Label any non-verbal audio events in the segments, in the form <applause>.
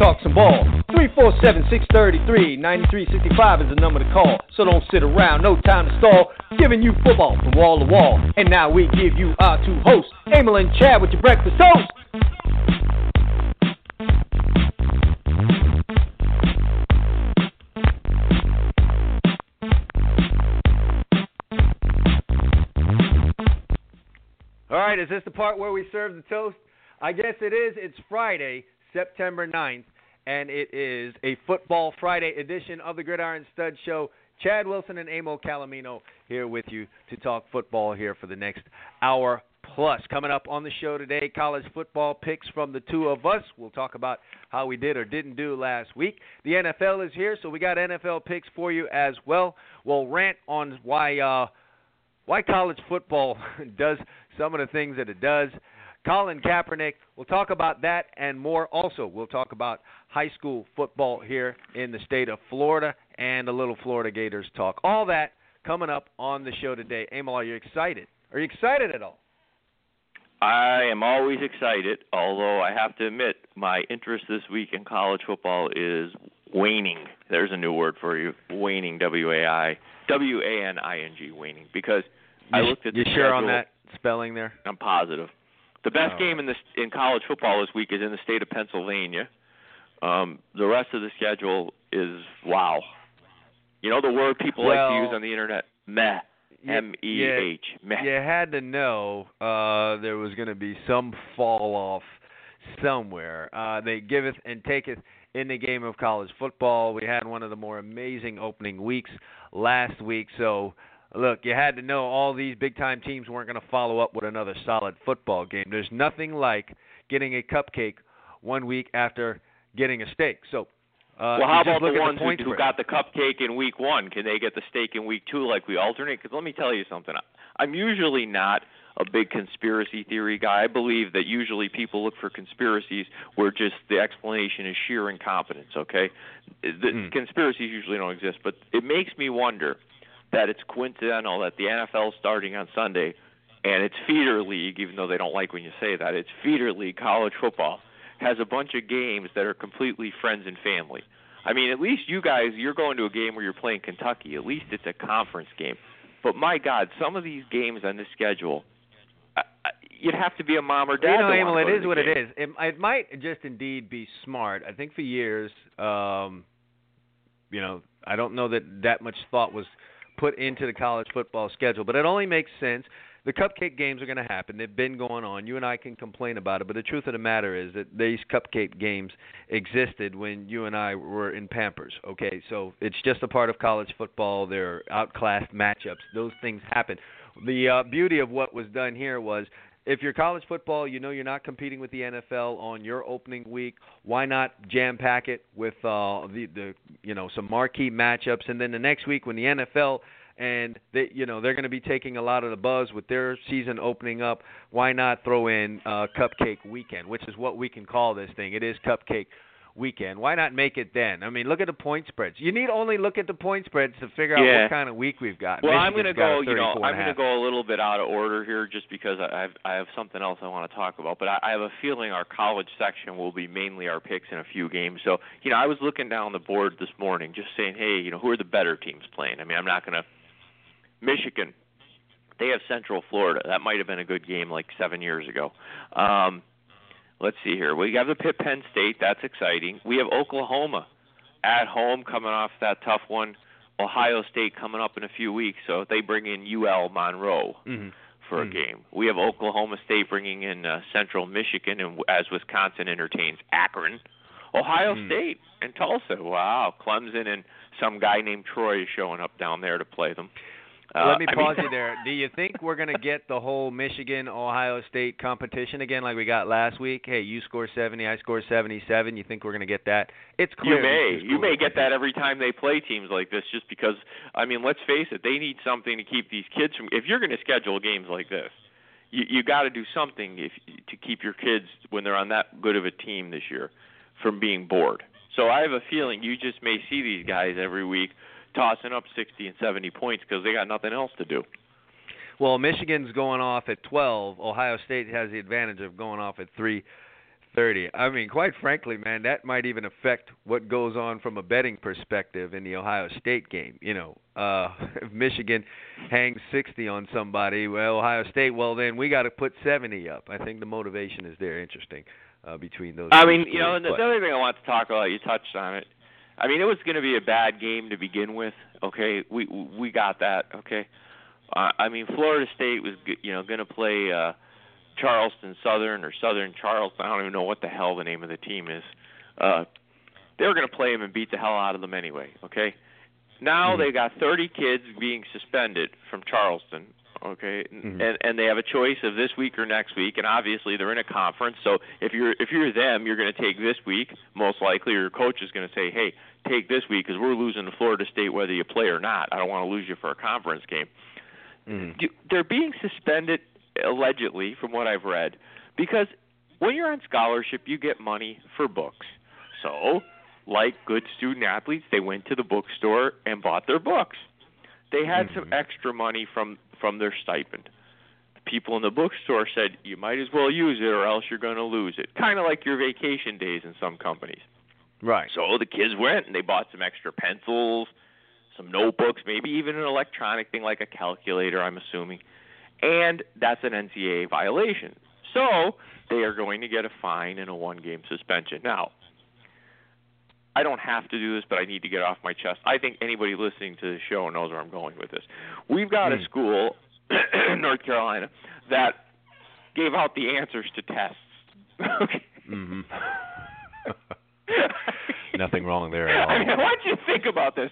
talk some ball. 347 633 9365 is the number to call. So don't sit around, no time to stall. Giving you football from wall to wall. And now we give you our two hosts, Emil and Chad with your breakfast toast. All right, is this the part where we serve the toast? I guess it is. It's Friday, September 9th, and it is a Football Friday edition of the Gridiron Stud Show. Chad Wilson and Amo Calomino here with you to talk football here for the next hour plus. Coming up on the show today, college football picks from the two of us. We'll talk about how we did or didn't do last week. The NFL is here, so we got NFL picks for you as well. We'll rant on why uh, why college football <laughs> does some of the things that it does. Colin Kaepernick, we'll talk about that and more. Also, we'll talk about high school football here in the state of Florida and a little Florida Gators talk. All that coming up on the show today. Emil, are you excited? Are you excited at all? I am always excited, although I have to admit my interest this week in college football is waning. There's a new word for you. Waning W A I W A N I N G waning because I looked at you the sure schedule. on that spelling there? I'm positive. The best game in this in college football this week is in the state of Pennsylvania. Um, the rest of the schedule is wow. You know the word people like to use on the internet? Meh. M E H. Meh. You had to know uh, there was going to be some fall off somewhere. Uh, they giveth and taketh in the game of college football. We had one of the more amazing opening weeks last week. So, look, you had to know all these big time teams weren't going to follow up with another solid football game. There's nothing like getting a cupcake one week after getting a steak. So, uh, well, how about the ones the who, who got the cupcake in week one? Can they get the steak in week two like we alternate? Because let me tell you something. I'm usually not a big conspiracy theory guy. I believe that usually people look for conspiracies where just the explanation is sheer incompetence. Okay, the Hmm. conspiracies usually don't exist, but it makes me wonder that it's coincidental that the NFL is starting on Sunday, and it's feeder league. Even though they don't like when you say that, it's feeder league college football has a bunch of games that are completely friends and family. I mean, at least you guys, you're going to a game where you're playing Kentucky. At least it's a conference game. But my God, some of these games on this schedule, I, I, you'd have to be a mom or dad. You know, Emil, it is the what game. it is. It, it might just indeed be smart. I think for years, um, you know, I don't know that that much thought was put into the college football schedule, but it only makes sense. The cupcake games are going to happen. They've been going on. You and I can complain about it, but the truth of the matter is that these cupcake games existed when you and I were in Pampers. Okay, so it's just a part of college football. They're outclassed matchups. Those things happen. The uh, beauty of what was done here was if you're college football, you know you're not competing with the NFL on your opening week. Why not jam pack it with uh, the the you know some marquee matchups, and then the next week when the NFL and they you know they're going to be taking a lot of the buzz with their season opening up. Why not throw in uh, Cupcake Weekend, which is what we can call this thing. It is Cupcake Weekend. Why not make it then? I mean, look at the point spreads. You need only look at the point spreads to figure out Yeah. what kind of week we've got. Well, I'm going to go. You know, I'm going to go a little bit out of order here, just because I have I have something else I want to talk about. But I, I have a feeling our college section will be mainly our picks in a few games. So, you know, I was looking down the board this morning, just saying, hey, you know, who are the better teams playing? I mean, I'm not going to. Michigan, they have Central Florida. That might have been a good game like seven years ago. Um, let's see here. We have the Pitt Penn State. That's exciting. We have Oklahoma at home coming off that tough one. Ohio State coming up in a few weeks, so they bring in UL Monroe Mhm. for a Mhm. game. We have Oklahoma State bringing in uh, Central Michigan, and as Wisconsin entertains Akron, Ohio Hmm. State and Tulsa. Wow, Clemson and some guy named Troy is showing up down there to play them. Uh, Let me I pause mean, you <laughs> there. Do you think we're going to get the whole Michigan Ohio State competition again like we got last week? Hey, you score 70, I score 77. You think we're going to get that? It's clear. You may, you may get that every time they play teams like this, just because. I mean, let's face it, they need something to keep these kids from. If you're going to schedule games like this, you you got to do something if to keep your kids when they're on that good of a team this year from being bored. So I have a feeling you just may see these guys every week tossing up 60 and 70 points because they got nothing else to do. Well, Michigan's going off at 12. Ohio State has the advantage of going off at 3:30. I mean, quite frankly, man, that might even affect what goes on from a betting perspective in the Ohio State game. You know, uh <laughs> if Michigan hangs 60 on somebody, well, Ohio State, well, then we got to put 70 up. I think the motivation is there. Interesting uh, between those. I mean, you know, and the, the other thing I want to talk about, you touched on it. I mean, it was going to be a bad game to begin with. Okay, we we got that. Okay, uh, I mean, Florida State was you know going to play uh, Charleston Southern or Southern Charleston. I don't even know what the hell the name of the team is. Uh, they were going to play them and beat the hell out of them anyway. Okay, now Mhm. they got 30 kids being suspended from Charleston. Okay, Mhm. and and they have a choice of this week or next week, and obviously they're in a conference. So if you're if you're them, you're going to take this week most likely. Or your coach is going to say, hey, take this week because we're losing to Florida State whether you play or not. I don't want to lose you for a conference game. Do- They're being suspended allegedly, from what I've read, because when you're on scholarship, you get money for books. So, like good student athletes, they went to the bookstore and bought their books. They had some Mhm. extra money from from their stipend. The people in the bookstore said, "You might as well use it, or else you're going to lose it." Kind of like your vacation days in some companies. Right. So the kids went and they bought some extra pencils, some notebooks, maybe even an electronic thing like a calculator, I'm assuming. And that's an NCAA violation. So they are going to get a fine and a one game suspension. Now, I don't have to do this, but I need to get off my chest. I think anybody listening to the show knows where I'm going with this. We've got a Hmm. school <coughs> in North Carolina that gave out the answers to tests. <laughs> okay. Mhm. <laughs> <laughs> <laughs> Nothing wrong there at all. I mean, I want you think about this.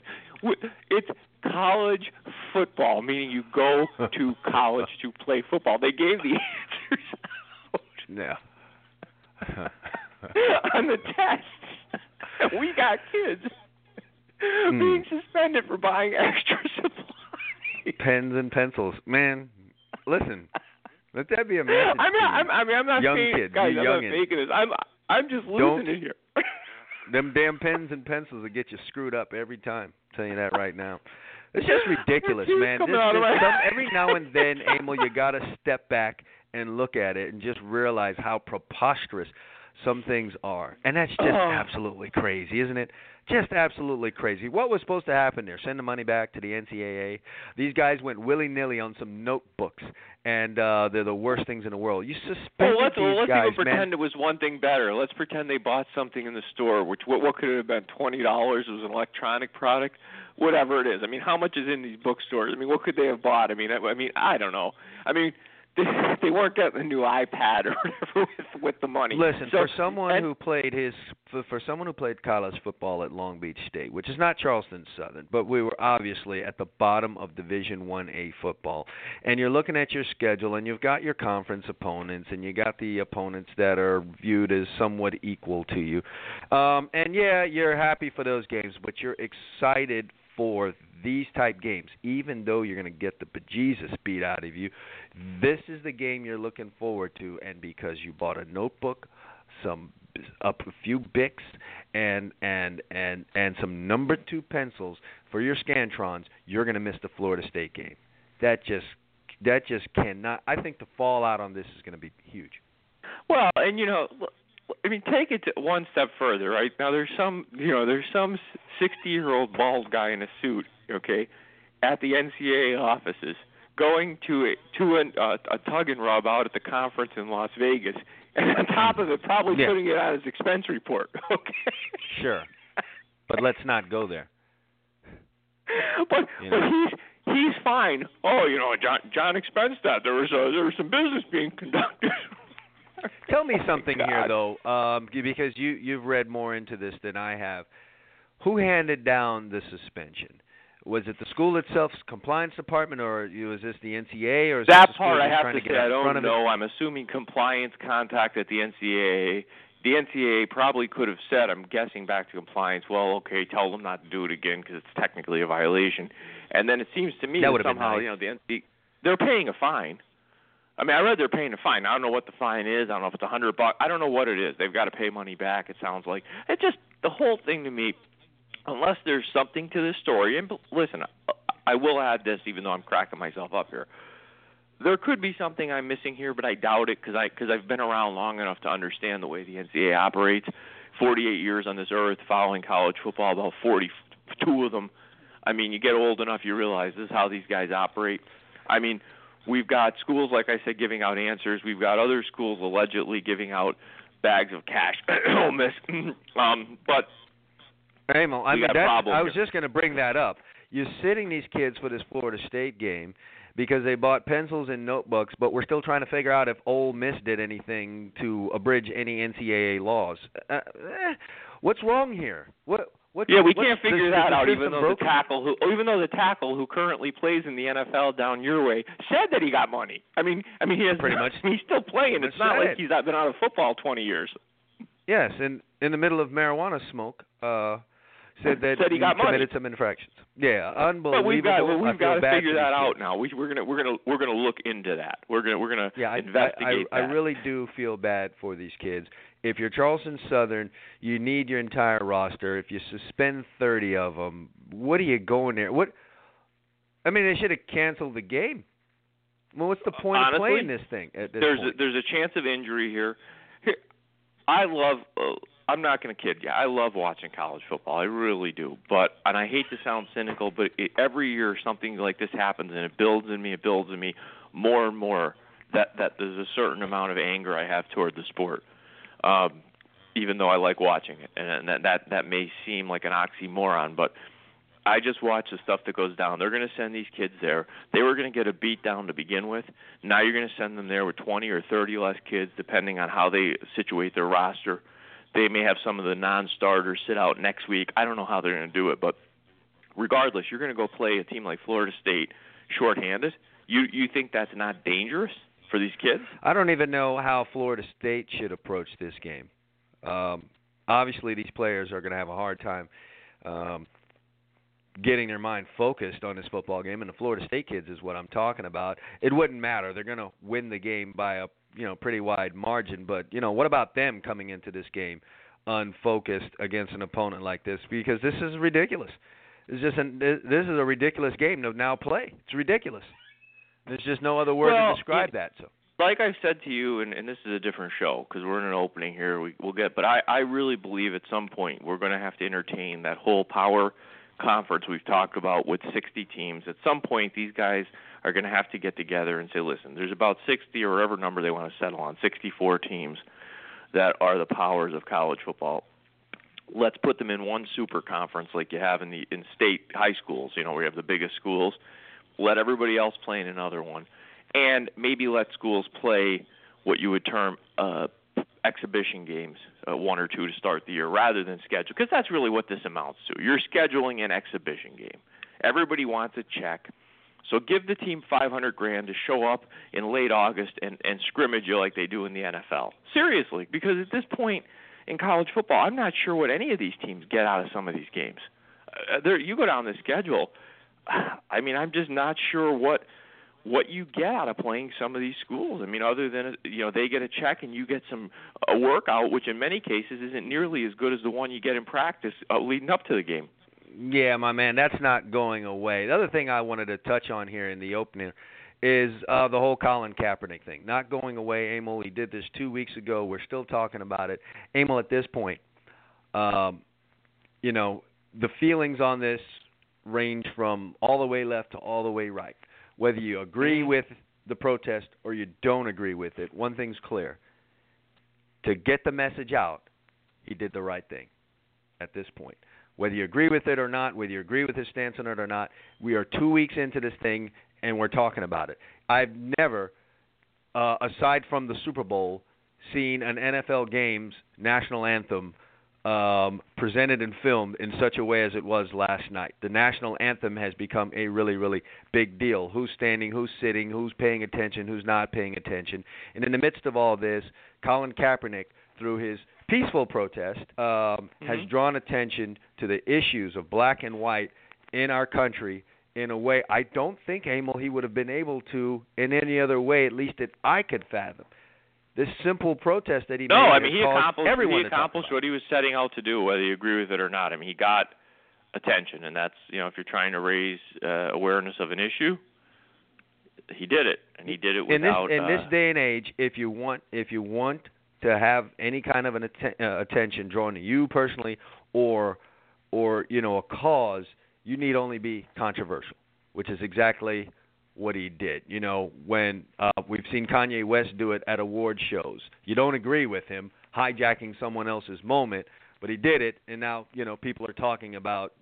It's college football, meaning you go <laughs> to college to play football. They gave the answers out. Yeah. <laughs> on the tests. And we got kids Hmm. being suspended for buying extra supplies. Pens and pencils, man. Listen, let that be a message. I I'm, I mean, I'm not young saying, kids, guys, I'm not faking this. I'm, I'm just Don't- losing it here. Them damn pens and pencils will get you screwed up every time. I'm telling you that right now. It's just ridiculous, man. This, this, some, every now and then, Emil, you got to step back and look at it and just realize how preposterous some things are. And that's just Oh. absolutely crazy, isn't it? Just absolutely crazy. What was supposed to happen there? Send the money back to the NCAA. These guys went willy nilly on some notebooks, and uh, they're the worst things in the world. You suspended Well, let's these well, let's guys, even man. pretend it was one thing better. Let's pretend they bought something in the store, which what what could it have been? Twenty dollars. It was an electronic product, whatever it is. I mean, how much is in these bookstores? I mean, what could they have bought? I mean, I, I mean, I don't know. I mean, they, <laughs> they weren't getting a new iPad or <laughs> whatever with with the money. Listen, So- for someone and- who played his for, for someone who played college football at Long Beach State, which is not Charleston Southern, but we were obviously at the bottom of Division 1A football. And you're looking at your schedule and you've got your conference opponents and you got the opponents that are viewed as somewhat equal to you. Um and yeah, you're happy for those games, but you're excited for these type games, even though you're going to get the bejesus beat out of you. This is the game you're looking forward to, and because you bought a notebook, some up a few bics, and and and and some number two pencils for your scantrons, you're going to miss the Florida State game. That just that just cannot. I think the fallout on this is going to be huge. Well, and you know, I mean, take it one step further, right? Now, there's some, you know, there's some 60-year-old bald guy in a suit, okay, at the NCAA offices, going to a to an, uh, a tug and rub out at the conference in Las Vegas, and on top of it, probably Yeah. putting it on his expense report, <laughs> okay? Sure, but let's not go there. but You but he's he's fine. Oh, you know, John John expensed that. There was a, there was some business being conducted. <laughs> <laughs> Tell me Oh, something here though, um, because you you've read more into this than I have. Who handed down the suspension? was it the school itself's compliance department, or was this the NCAA, or is that part I have to to say I don't know. I'm assuming compliance contacted the NCAA. The NCAA probably could have said, I'm guessing back to compliance. Well, okay, tell them not to do it again because it's technically a violation. And then it seems to me That that, would have been somehow nice. you know the NCAA they're paying a fine. I mean, I read they're paying a fine. I don't know what the fine is. I don't know if it's a hundred bucks. I don't know what it is. They've got to pay money back. It sounds like it just the whole thing to me. Unless there's something to this story, and listen, I will add this, even though I'm cracking myself up here. There could be something I'm missing here, but I doubt it because I because I've been around long enough to understand the way the NCAA operates. 48 years on this earth, following college football, about 42 of them. I mean, you get old enough, you realize this is how these guys operate. I mean, we've got schools, like I said, giving out answers. We've got other schools allegedly giving out bags of cash. <coughs> Ole Miss, <clears throat> um, but Hey, Mo, I mean, that, I was here. just going to bring that up. You're sitting these kids for this Florida State game because they bought pencils and notebooks, but we're still trying to figure out if Ole Miss did anything to abridge any NCAA laws. Uh, eh, what's wrong here? What? What's, yeah, we can't figure that out. Even though broken? the tackle, who even though the tackle who currently plays in the NFL down your way said that he got money. I mean, I mean, he has Pretty much- <laughs> He's still playing. It's not like it. he's been out of football 20 years. Yes, and in the middle of marijuana smoke, uh, said that Said he got money. committed some infractions. Yeah, unbelievable. But we've got well, we've got to figure that out now. We, we're gonna we're gonna we're gonna look into that. We're gonna we're gonna Yeah, investigate I, I, that. I really do feel bad for these kids. If you're Charleston Southern, you need your entire roster. If you suspend 30 of them, what are you going there? What? I mean, they should have canceled the game. Well, what's the point Honestly, of playing this thing at this there's a, there's a chance of injury here. Here, I love. Uh, I'm not going to kid you. I love watching college football. I really do. But and I hate to sound cynical, but it, every year something like this happens, and it builds in me. It builds in me more and more that that there's a certain amount of anger I have toward the sport. Um, even though I like watching it, and, that that that may seem like an oxymoron, but I just watch the stuff that goes down. They're going to send these kids there. They were going to get a beat down to begin with. Now you're going to send them there with 20 or 30 less kids, depending on how they situate their roster. They may have some of the non-starters sit out next week. I don't know how they're going to do it, but regardless, you're going to go play a team like Florida State shorthanded. You you think that's not dangerous for these kids? I don't even know how Florida State should approach this game. Um, obviously, these players are going to have a hard time um, getting their mind focused on this football game, and the Florida State kids is what I'm talking about. It wouldn't matter; they're going to win the game by a you know pretty wide margin. But you know, what about them coming into this game unfocused against an opponent like this? Because this is ridiculous. It's just an, this this is a ridiculous game to now play. It's ridiculous. There's just no other word Well, to describe it- that. So. like I've said to you, and, and this is a different show because we're in an opening here. We, we'll get, but I, I really believe at some point we're going to have to entertain that whole power conference we've talked about with 60 teams. At some point, these guys are going to have to get together and say, listen, there's about 60 or whatever number they want to settle on, 64 teams that are the powers of college football. Let's put them in one super conference like you have in the in state high schools. You know, where you have the biggest schools. Let everybody else play in another one and maybe let schools play what you would term uh, exhibition games, uh, one or two to start the year, rather than schedule, because that's really what this amounts to. You're scheduling an exhibition game. Everybody wants a check, so give the team 500 grand to show up in late August and and scrimmage you like they do in the NFL. Seriously, because at this point in college football, I'm not sure what any of these teams get out of some of these games. Uh, there, you go down the schedule. <sighs> I mean, I'm just not sure what what you get out of playing some of these schools. I mean, other than you know they get a check and you get some a workout, which in many cases isn't nearly as good as the one you get in practice uh, leading up to the game. Yeah, my man, that's not going away. The other thing I wanted to touch on here in the opening is uh, the whole Colin Kaepernick thing. Not going away. Emil, he did this two weeks ago. We're still talking about it. Emil, at this point, um, you know, the feelings on this range from all the way left to all the way right. Whether you agree with the protest or you don't agree with it, one thing's clear. To get the message out, he did the right thing at this point. Whether you agree with it or not, whether you agree with his stance on it or not, we are two weeks into this thing and we're talking about it. I've never, uh, aside from the Super Bowl, seen an NFL game's national anthem um, presented and filmed in such a way as it was last night. The national anthem has become a really, really big deal. Who's standing, who's sitting, who's paying attention, who's not paying attention. And in the midst of all this, Colin Kaepernick, through his peaceful protest, um, mm-hmm. has drawn attention to the issues of black and white in our country in a way I don't think Emil he would have been able to in any other way, at least that I could fathom this simple protest that he no, made. No, I mean he accomplished everyone he accomplished what he was setting out to do, whether you agree with it or not. I mean he got attention, and that's you know if you're trying to raise uh, awareness of an issue, he did it, and he did it without. In this in uh, this day and age, if you want if you want to have any kind of an atten- uh, attention drawn to you personally, or or you know a cause, you need only be controversial, which is exactly what he did. You know, when uh, we've seen Kanye West do it at award shows, you don't agree with him hijacking someone else's moment, but he did it, and now you know people are talking about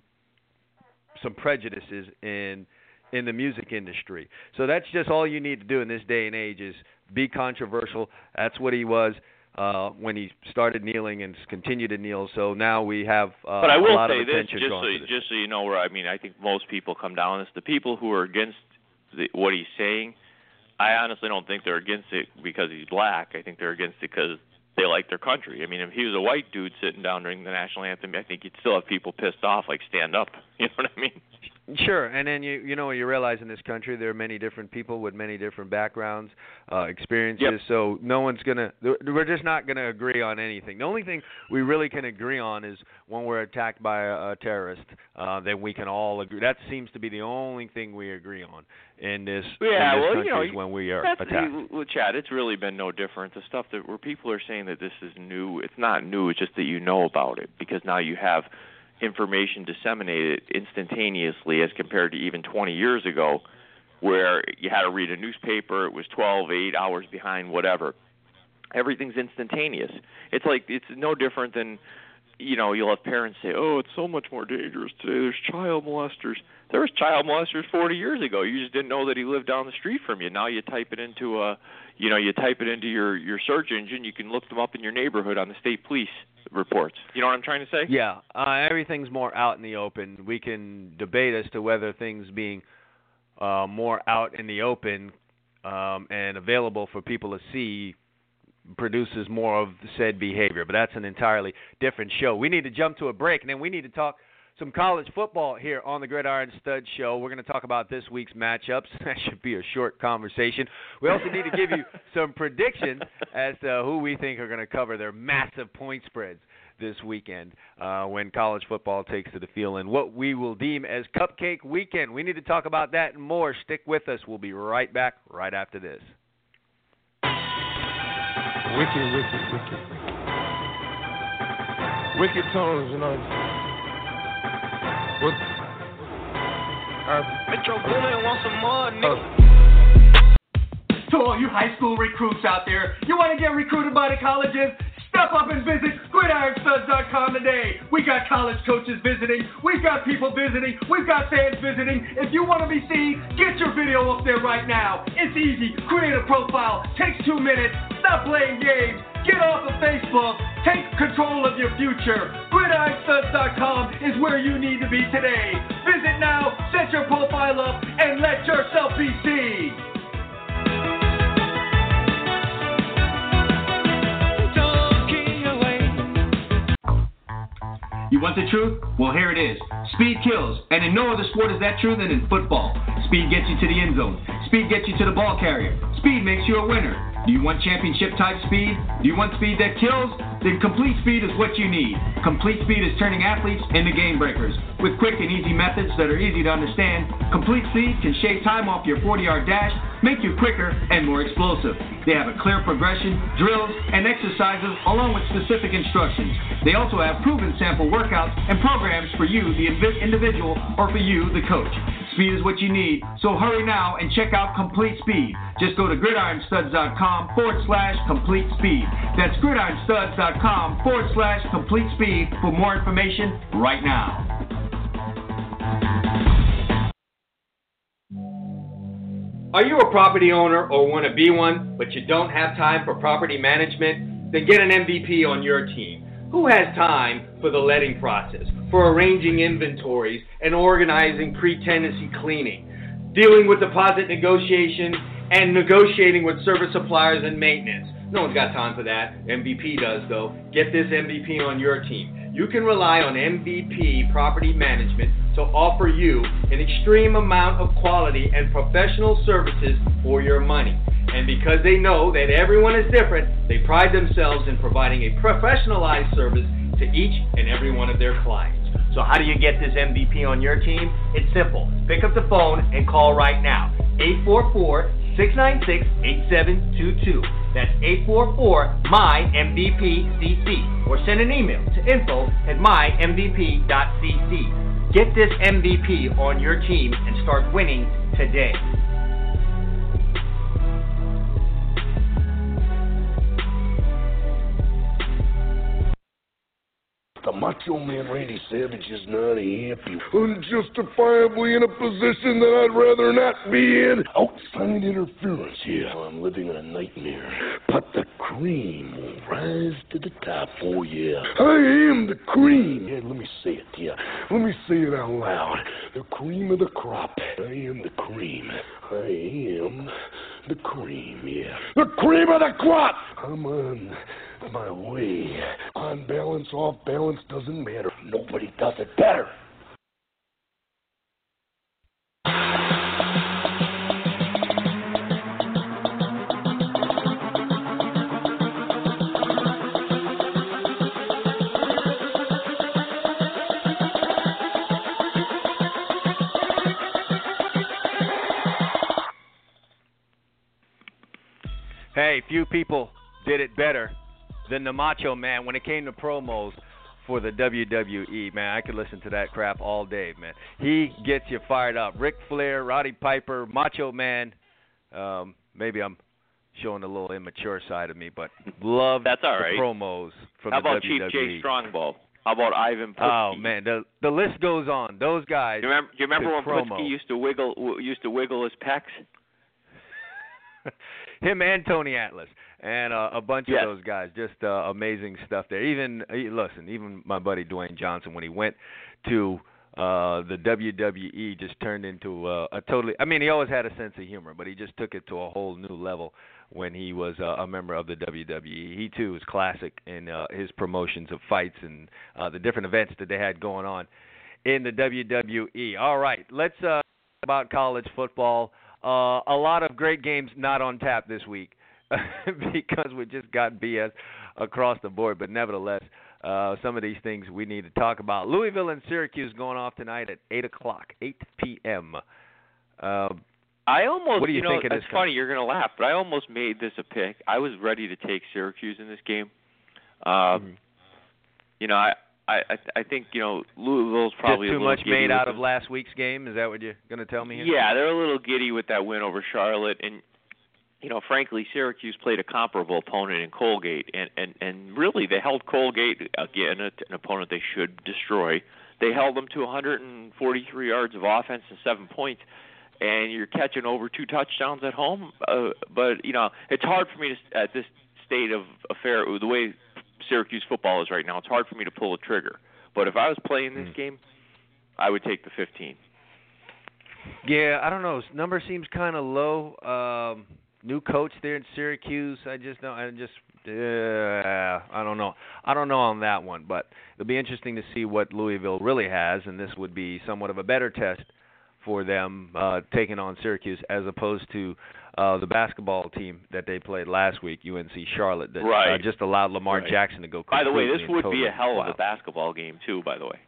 some prejudices in in the music industry. So that's just all you need to do in this day and age is be controversial. That's what he was uh, when he started kneeling and continued to kneel. So now we have uh, but I will a lot say of this, attention just drawn so to this. just so you know where I mean I think most people come down this. The people who are against the, what he's saying, I honestly don't think they're against it because he's black. I think they're against it because they like their country. I mean, if he was a white dude sitting down during the national anthem, I think you'd still have people pissed off, like stand up. <laughs> You know what I mean? Sure, and then you you know you realize in this country there are many different people with many different backgrounds, uh, experiences. Yep. So no one's gonna we're just not gonna agree on anything. The only thing we really can agree on is when we're attacked by a, a terrorist. Uh, then we can all agree. That seems to be the only thing we agree on in this. Yeah, in this well, country you know, is when we are attacked. Well, Chad, it's really been no different. The stuff that where people are saying that this is new, it's not new. It's just that you know about it because now you have information disseminated instantaneously as compared to even 20 years ago where you had to read a newspaper it was 12 8 hours behind whatever. Everything's instantaneous. It's like it's no different than you know you'll have parents say oh it's so much more dangerous today. There's child molesters. There was child molesters 40 years ago. You just didn't know that he lived down the street from you. Now you type it into a you know you type it into your your search engine. You can look them up in your neighborhood on the state police reports. You know what I'm trying to say? Yeah, uh, everything's more out in the open. We can debate as to whether things being uh, more out in the open um, and available for people to see produces more of said behavior. But that's an entirely different show. We need to jump to a break, and then we need to talk some college football here on the Gridiron Stud Show. We're going to talk about this week's matchups. <laughs> That should be a short conversation. We also need to give you <laughs> some predictions as to who we think are going to cover their massive point spreads this weekend uh, when college football takes to the field and what we will deem as Cupcake Weekend. We need to talk about that and more. Stick with us. We'll be right back right after this. Wicked, wicked, wicked. Wicked tones, you know. What? Uh, Metro Boomin wants some more, nigga. To all you high school recruits out there, you want to get recruited by the colleges? Step up and visit gridironstuds.com today. We got college coaches visiting. We've got people visiting. We've got fans visiting. If you want to be seen, get your video up there right now. It's easy. Create a profile. Takes two minutes. Stop playing games. Get off of Facebook. Take control of your future. GridironStuds.com is where you need to be today. Visit now, set your profile up, and let yourself be seen. You want the truth? Well, here it is. Speed kills, and in no other sport is that true than in football. Speed gets you to the end zone. Speed gets you to the ball carrier. Speed makes you a winner. Do you want championship type speed? Do you want speed that kills? Then Complete Speed is what you need. Complete Speed is turning athletes into game breakers. With quick and easy methods that are easy to understand, Complete Speed can shave time off your 40 yard dash, make you quicker and more explosive. They have a clear progression, drills, and exercises along with specific instructions. They also have proven sample workouts and programs for you, the individual, or for you, the coach. Speed is what you need, so hurry now and check out Complete Speed. Just go to gridironstuds.com forward slash complete speed. That's gridironstuds.com forward slash complete speed for more information right now. Are you a property owner or want to be one, but you don't have time for property management? Then get an MVP on your team. Who has time for the letting process, for arranging inventories and organizing pre-tenancy cleaning, dealing with deposit negotiation and negotiating with service suppliers and maintenance? No one's got time for that. MVP does, though. Get this MVP on your team. You can rely on MVP Property Management to offer you an extreme amount of quality and professional services for your money. And because they know that everyone is different, they pride themselves in providing a professionalized service to each and every one of their clients. So, how do you get this MVP on your team? It's simple. Pick up the phone and call right now. 844 696 8722. That's 844 my MVPCC. Or send an email to info at mymvp.cc. Get this MVP on your team and start winning today. The Macho Man Randy Savage is not a happy. Unjustifiably in a position that I'd rather not be in. Outside interference, yeah. I'm living in a nightmare. But the cream will rise to the top, oh yeah. I am the cream. Yeah, let me say it, yeah. Let me say it out loud. The cream of the crop. I am the cream. I am the cream, yeah. The cream of the crop! I'm on my way. On balance, off balance, doesn't matter. Nobody does it better. Hey, few people did it better than the Macho Man when it came to promos for the WWE. Man, I could listen to that crap all day, man. He gets you fired up. Ric Flair, Roddy Piper, Macho Man. Um, maybe I'm showing a little immature side of me, but love That's all the promos from How the about Chief Jay Strongbow? How about Ivan Putski? Oh man, the the list goes on. Those guys. Do you remember, do you remember when promo. Putski used to wiggle used to wiggle his pecs? <laughs> him and Tony Atlas and uh, a bunch Yes. of those guys. Just uh, amazing stuff there. Even listen, even my buddy Dwayne Johnson when he went to uh the WWE just turned into uh, a totally I mean he always had a sense of humor, but he just took it to a whole new level when he was uh, a member of the WWE. He too was classic in uh, his promotions of fights and uh, the different events that they had going on in the WWE. All right, let's uh, talk about college football. Uh, a lot of great games not on tap this week <laughs> because we just got BS across the board. But nevertheless, uh, some of these things we need to talk about. Louisville and Syracuse going off tonight at 8 o'clock, 8 p.m. Uh, I almost, What do you know, think of it's funny. You're gonna laugh, but I almost made this a pick. I was ready to take Syracuse in this game. Um, Mm-hmm. You know, I, I, I I think you know Louisville's probably just a too much made out of last week's game. Is that what you're going to tell me? Here? Yeah, they're a little giddy with that win over Charlotte, and you know, frankly, Syracuse played a comparable opponent in Colgate, and and and really they held Colgate again, a- an opponent they should destroy. They held them to 143 yards of offense and seven points, and you're catching over two touchdowns at home. Uh, but you know, it's hard for me to at this state of affair, the way Syracuse football is right now. It's hard for me to pull a trigger. But if I was playing this game, I would take the 15. Yeah, I don't know. His number seems kind of low. Um, new coach there in Syracuse. I just don't. I just. Uh, I don't know. I don't know on that one, but it'll be interesting to see what Louisville really has, and this would be somewhat of a better test for them uh, taking on Syracuse as opposed to uh, the basketball team that they played last week, UNC Charlotte, that uh, Right. just allowed Lamar Right. Jackson to go. By the way, this would be a hell of a basketball game too. By the way.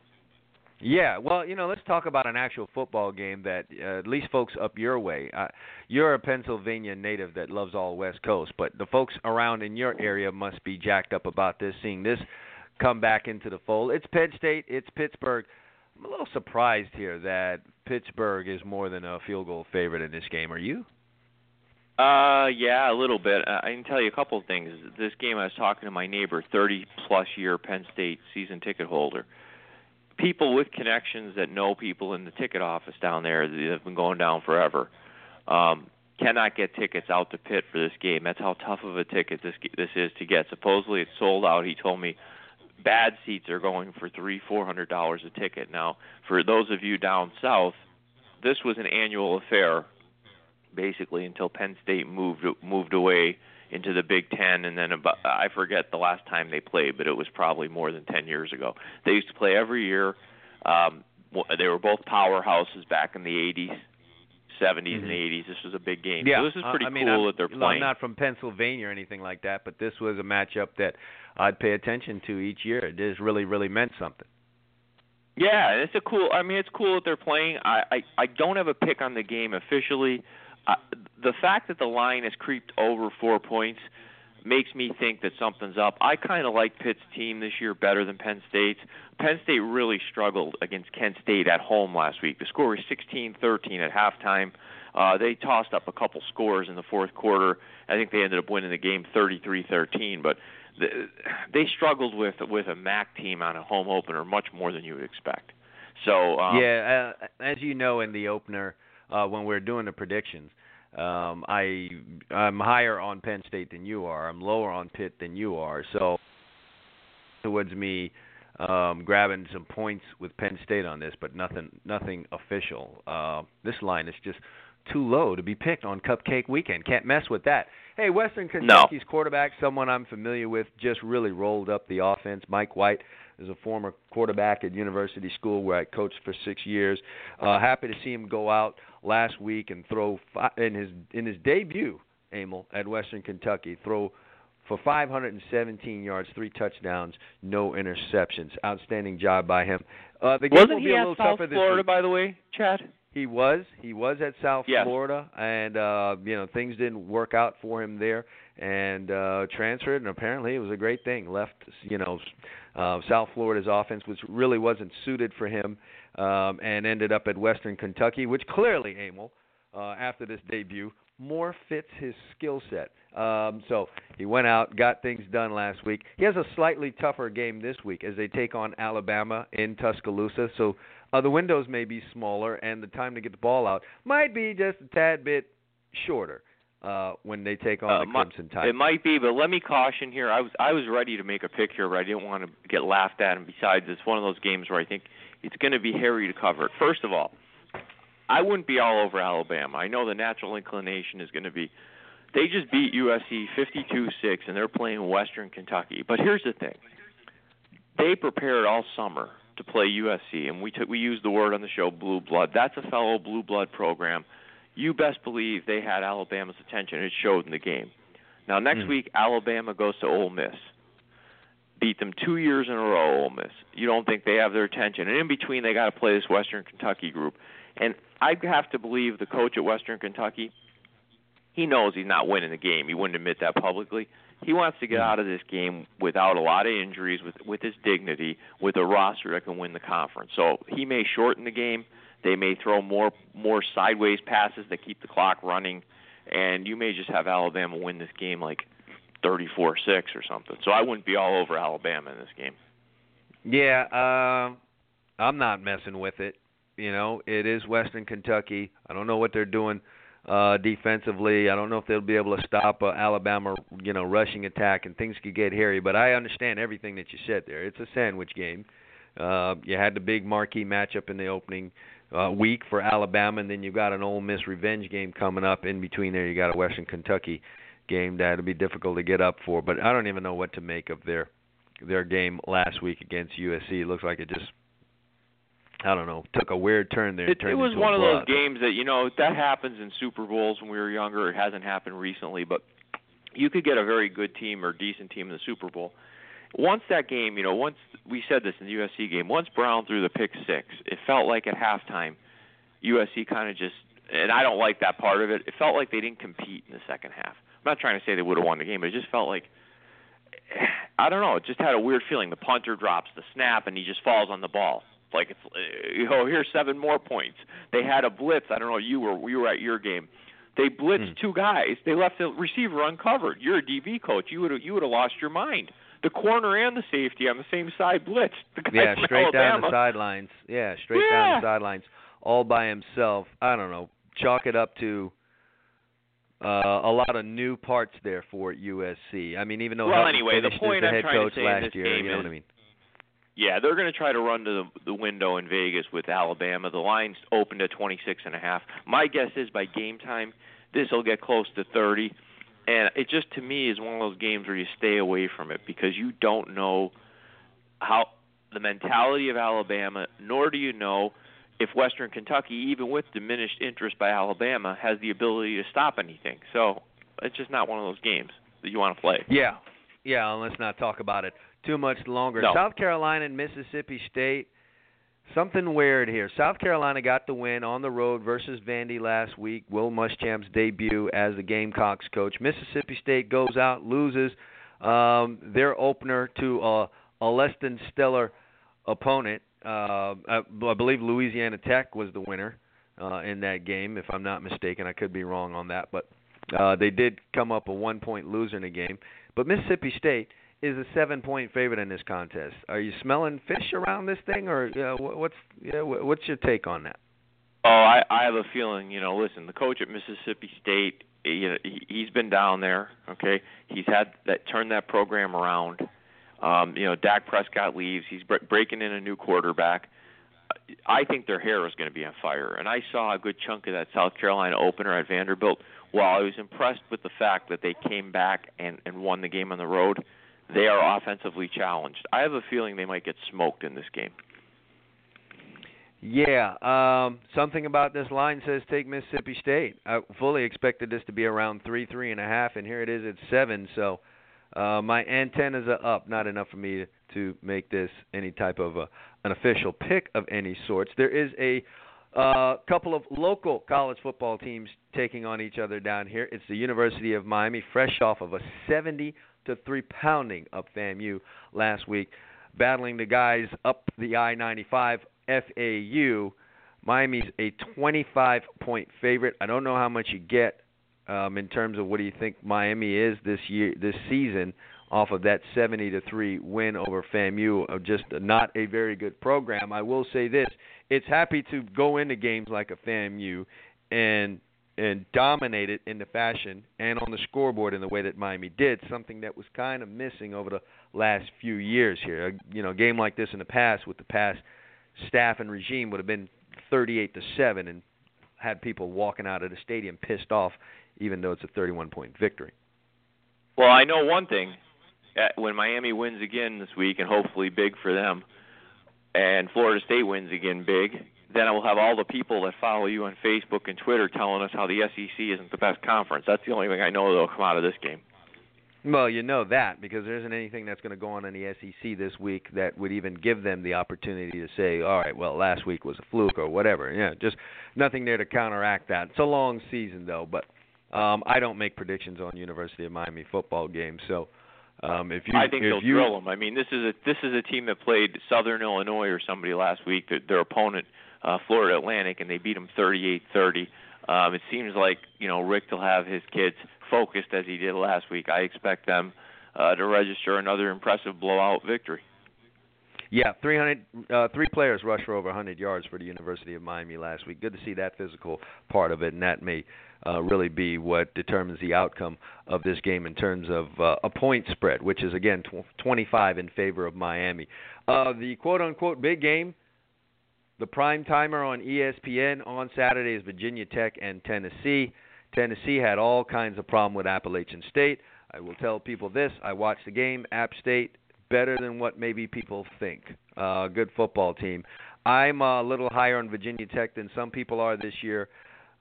Yeah, well, you know, let's talk about an actual football game that uh, at least folks up your way. Uh, you're a Pennsylvania native that loves all West Coast, but the folks around in your area must be jacked up about this, seeing this come back into the fold. It's Penn State, it's Pittsburgh. I'm a little surprised here that Pittsburgh is more than a field goal favorite in this game. Are you? Uh, yeah, a little bit. Uh, I can tell you a couple of things. This game, I was talking to my neighbor, 30 plus year Penn State season ticket holder. People with connections that know people in the ticket office down there that have been going down forever. Um, cannot get tickets out to Pitt for this game. That's how tough of a ticket this this is to get. Supposedly it's sold out. He told me bad seats are going for three, four hundred dollars a ticket. Now, for those of you down south, this was an annual affair, basically until Penn State moved moved away into the Big Ten, and then about, I forget the last time they played, but it was probably more than ten years ago. They used to play every year. Um, they were both powerhouses back in the 80s, 70s, Mhm. and 80s. This was a big game. Yeah, so this is uh, pretty I mean, cool I'm, that they're playing. I'm not from Pennsylvania or anything like that, but this was a matchup that I'd pay attention to each year. It just really, really meant something. Yeah, it's a cool. I mean, it's cool that they're playing. I I, I don't have a pick on the game officially. The fact that the line has creeped over four points makes me think that something's up. I kind of like Pitt's team this year better than Penn State's. Penn State really struggled against Kent State at home last week. The score was 16-13 at halftime. Uh, they tossed up a couple scores in the fourth quarter. I think they ended up winning the game 33-13, but the, they struggled with with a MAC team on a home opener much more than you would expect. So um, yeah, uh, as you know in the opener, uh, when we are doing the predictions, um, I I'm higher on Penn State than you are. I'm lower on Pitt than you are. So towards me um, grabbing some points with Penn State on this, but nothing nothing official. Uh, this line is just too low to be picked on Cupcake Weekend. Can't mess with that. Hey, Western Kentucky's quarterback, someone I'm familiar with, just really rolled up the offense. Mike White is a former quarterback at University School where I coached for six years. Uh, happy to see him go out last week and throw fi- in his in his debut, Emil, at Western Kentucky, throw for 517 yards, three touchdowns, no interceptions. Outstanding job by him. Uh, the game wasn't will be he a at little South tougher this Florida, by the way, Chad? He was. He was at South Yes. Florida, and uh, you know things didn't work out for him there, and uh, transferred. And apparently, it was a great thing. Left, you know, uh, South Florida's offense, which really wasn't suited for him, um, and ended up at Western Kentucky, which clearly, Emil, uh, after this debut, more fits his skill set. Um, so he went out, got things done last week. He has a slightly tougher game this week as they take on Alabama in Tuscaloosa. So uh, the windows may be smaller, and the time to get the ball out might be just a tad bit shorter uh, when they take on Uh, the Crimson Tide. It might be, but let me caution here. I was I was ready to make a pick here, but I didn't want to get laughed at. And besides, it's one of those games where I think it's going to be hairy to cover it. First of all, I wouldn't be all over Alabama. I know the natural inclination is going to be they just beat USC 52-6 and they're playing Western Kentucky. But here's the thing. They prepared all summer to play USC and we took we used the word on the show blue blood. That's a fellow blue blood program. You best believe they had Alabama's attention. It showed in the game. Now next Hmm. week Alabama goes to Ole Miss. Beat them 2 years in a row Ole Miss. You don't think they have their attention. And in between they got to play this Western Kentucky group. And I have to believe the coach at Western Kentucky he knows he's not winning the game. He wouldn't admit that publicly. He wants to get out of this game without a lot of injuries, with with his dignity, with a roster that can win the conference. So he may shorten the game. They may throw more more sideways passes that keep the clock running, and you may just have Alabama win this game like 34-6 or something. So I wouldn't be all over Alabama in this game. Yeah, uh, I'm not messing with it. You know, it is Western Kentucky. I don't know what they're doing uh defensively. I don't know if they'll be able to stop uh, Alabama, you know, rushing attack and things could get hairy, but I understand everything that you said there. It's a sandwich game. Uh you had the big marquee matchup in the opening uh week for Alabama and then you've got an Ole Miss revenge game coming up in between there. You got a Western Kentucky game that'll be difficult to get up for, but I don't even know what to make of their their game last week against USC. It looks like it just I don't know, took a weird turn there. It, it was one of those games that you know that happens in Super Bowls when we were younger. It hasn't happened recently, but you could get a very good team or decent team in the Super Bowl. Once that game, you know, once we said this in the USC game, once Browne threw the pick six, it felt like at halftime, USC kind of just, and I don't like that part of it. It felt like they didn't compete in the second half. I'm not trying to say they would have won the game, but it just felt like, <sighs> I don't know, it just had a weird feeling. The punter drops the snap and he just falls on the ball. Like it's, uh, oh, here's seven more points. They had a blitz. I don't know. You were you were at your game. They blitzed Hmm. two guys. They left the receiver uncovered. You're a DB coach. You would you would have lost your mind. The corner and the safety on the same side blitzed. The guy Yeah, straight down the sidelines. Yeah, straight down the sidelines, all by himself. I don't know. Chalk it up to uh, a lot of new parts there for USC. I mean, even though Well, Helton anyway, the point the I'm trying to say in last this year, game you know is- what I mean? Yeah, they're going to try to run to the, the window in Vegas with Alabama. The line's opened at 26 and a half. My guess is by game time, this will get close to 30. And it just to me is one of those games where you stay away from it because you don't know how the mentality of Alabama, nor do you know if Western Kentucky, even with diminished interest by Alabama, has the ability to stop anything. So it's just not one of those games that you want to play. Yeah, yeah. And let's not talk about it too much longer. No. South Carolina and Mississippi State. Something weird here. South Carolina got the win on the road versus Vandy last week. Will Muschamp's debut as the Gamecocks coach. Mississippi State goes out, loses um, their opener to a, a less than stellar opponent. Uh, I, I believe Louisiana Tech was the winner uh, in that game, if I'm not mistaken. I could be wrong on that, but uh, they did come up a one-point loser in the game. But Mississippi State is a seven-point favorite in this contest. Are you smelling fish around this thing, or uh, wh- what's what's your take on that? Oh, I, I have a feeling. You know, listen, the coach at Mississippi State, you know, he, he's been down there. Okay, he's had that turned that program around. Um, you know, Dak Prescott leaves. He's bre- breaking in a new quarterback. I think their hair is going to be on fire. And I saw a good chunk of that South Carolina opener at Vanderbilt. While I was impressed with the fact that they came back and, and won the game on the road, they are offensively challenged. I have a feeling they might get smoked in this game. Yeah, um, something about this line says take Mississippi State. I fully expected this to be around three, three and a half, and here it is at seven. So uh, my antennas are up. Not enough for me to, make this any type of a, an official pick of any sorts. There is a uh, couple of local college football teams taking on each other down here. It's the University of Miami, fresh off of a 70 to three pounding of FAMU last week, battling the guys up the I-95 FAU. Miami's a 25 point favorite. I don't know how much you get um, in terms of what do you think Miami is this year, this season, off of that 70 to three win over FAMU. Of just not a very good program. I will say this: it's happy to go into games like a FAMU and and dominate it in the fashion and on the scoreboard in the way that Miami did, something that was kind of missing over the last few years here. A, you know, a game like this in the past with the past staff and regime would have been 38 to 7 and had people walking out of the stadium pissed off even though it's a 31 point victory. Well, I know one thing. Uh, When Miami wins again this week, and hopefully big for them, and Florida State wins again big, then I will have all the people that follow you on Facebook and Twitter telling us how the SEC isn't the best conference. That's the only thing I know that'll come out of this game. Well, you know that because there isn't anything that's going to go on in the SEC this week that would even give them the opportunity to say, all right, well, last week was a fluke or whatever. Yeah, just nothing there to counteract that. It's a long season though, but um, I don't make predictions on University of Miami football games. So um, if you, I think they'll you, drill them. I mean, this is a this is a team that played Southern Illinois or somebody last week. Their, their opponent, uh, Florida Atlantic, and they beat them 38-30. Um, it seems like you know Richt will have his kids focused as he did last week. I expect them uh, to register another impressive blowout victory. Yeah, 300, uh, three players rushed for over 100 yards for the University of Miami last week. Good to see that physical part of it, and that may uh, really be what determines the outcome of this game in terms of uh, a point spread, which is again tw- 25 in favor of Miami. Uh, the quote-unquote big game, the prime timer on ESPN on Saturday is Virginia Tech and Tennessee. Tennessee had all kinds of problem with Appalachian State. I will tell people this: I watched the game. App State better than what maybe people think. Uh, good football team. I'm a little higher on Virginia Tech than some people are this year.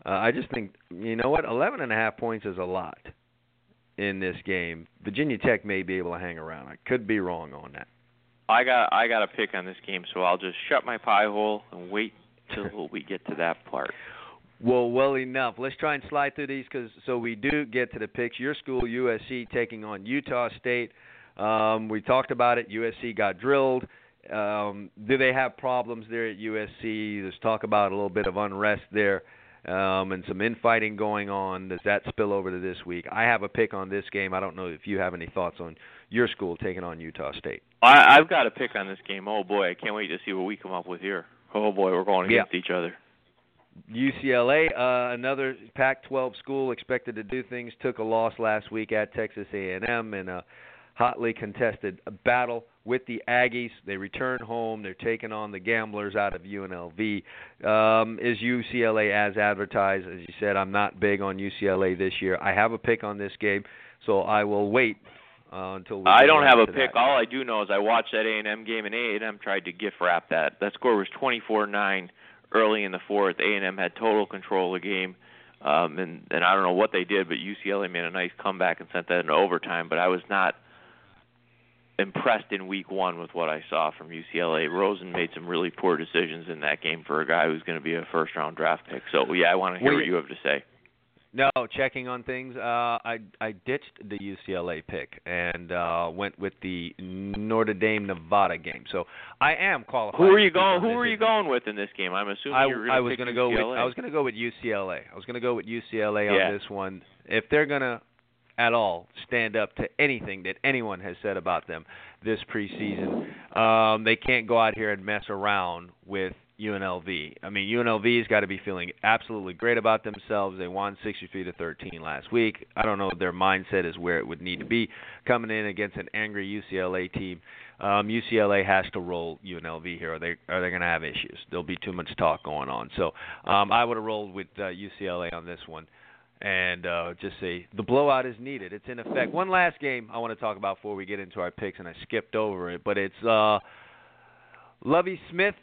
Uh, I just think you know what, 11 and a half points is a lot in this game. Virginia Tech may be able to hang around. I could be wrong on that. I got I got a pick on this game, so I'll just shut my pie hole and wait till <laughs> we get to that part. Well, well enough. Let's try and slide through these because so we do get to the picks. Your school, USC, taking on Utah State. Um, we talked about it. USC got drilled. Um, do they have problems there at USC? There's talk about a little bit of unrest there um, and some infighting going on. Does that spill over to this week? I have a pick on this game. I don't know if you have any thoughts on your school taking on Utah State. I, I've got a pick on this game. Oh boy, I can't wait to see what we come up with here. Oh boy, we're going Yeah. against each other. UCLA, uh, another Pac-12 school, expected to do things. Took a loss last week at Texas A&M in a hotly contested battle with the Aggies. They return home. They're taking on the Gamblers out of UNLV. Um, is UCLA as advertised? As you said, I'm not big on UCLA this year. I have a pick on this game, so I will wait uh, until we I don't have a pick. that. All I do know is I watched that A&M game, and A&M tried to gift wrap that. That score was 24-9 early in the fourth. A&M had total control of the game, um, and and I don't know what they did, but UCLA made a nice comeback and sent that into overtime. But I was not impressed in week one with what I saw from UCLA. Rosen made some really poor decisions in that game for a guy who's going to be a first round draft pick. So yeah, I want to hear Well, what you have to say. No, checking on things. Uh, I I ditched the UCLA pick and uh, went with the Notre Dame Nevada game. So I am qualified. Who are you going? Who are you going with in this game? I'm assuming I, you're going I was gonna go with UCLA. I was gonna go with UCLA. I was gonna go with UCLA Yeah. on this one. If they're gonna at all stand up to anything that anyone has said about them this preseason, um, they can't go out here and mess around with UNLV. I mean, UNLV's got to be feeling absolutely great about themselves. They won 63 to 13 last week. I don't know if their mindset is where it would need to be coming in against an angry UCLA team. Um, UCLA has to roll UNLV here, or they are they going to have issues. There'll be too much talk going on. So um, I would have rolled with uh, UCLA on this one, and uh, just say the blowout is needed. It's in effect. One last game I want to talk about before we get into our picks, and I skipped over it, but it's uh, Lovie Smith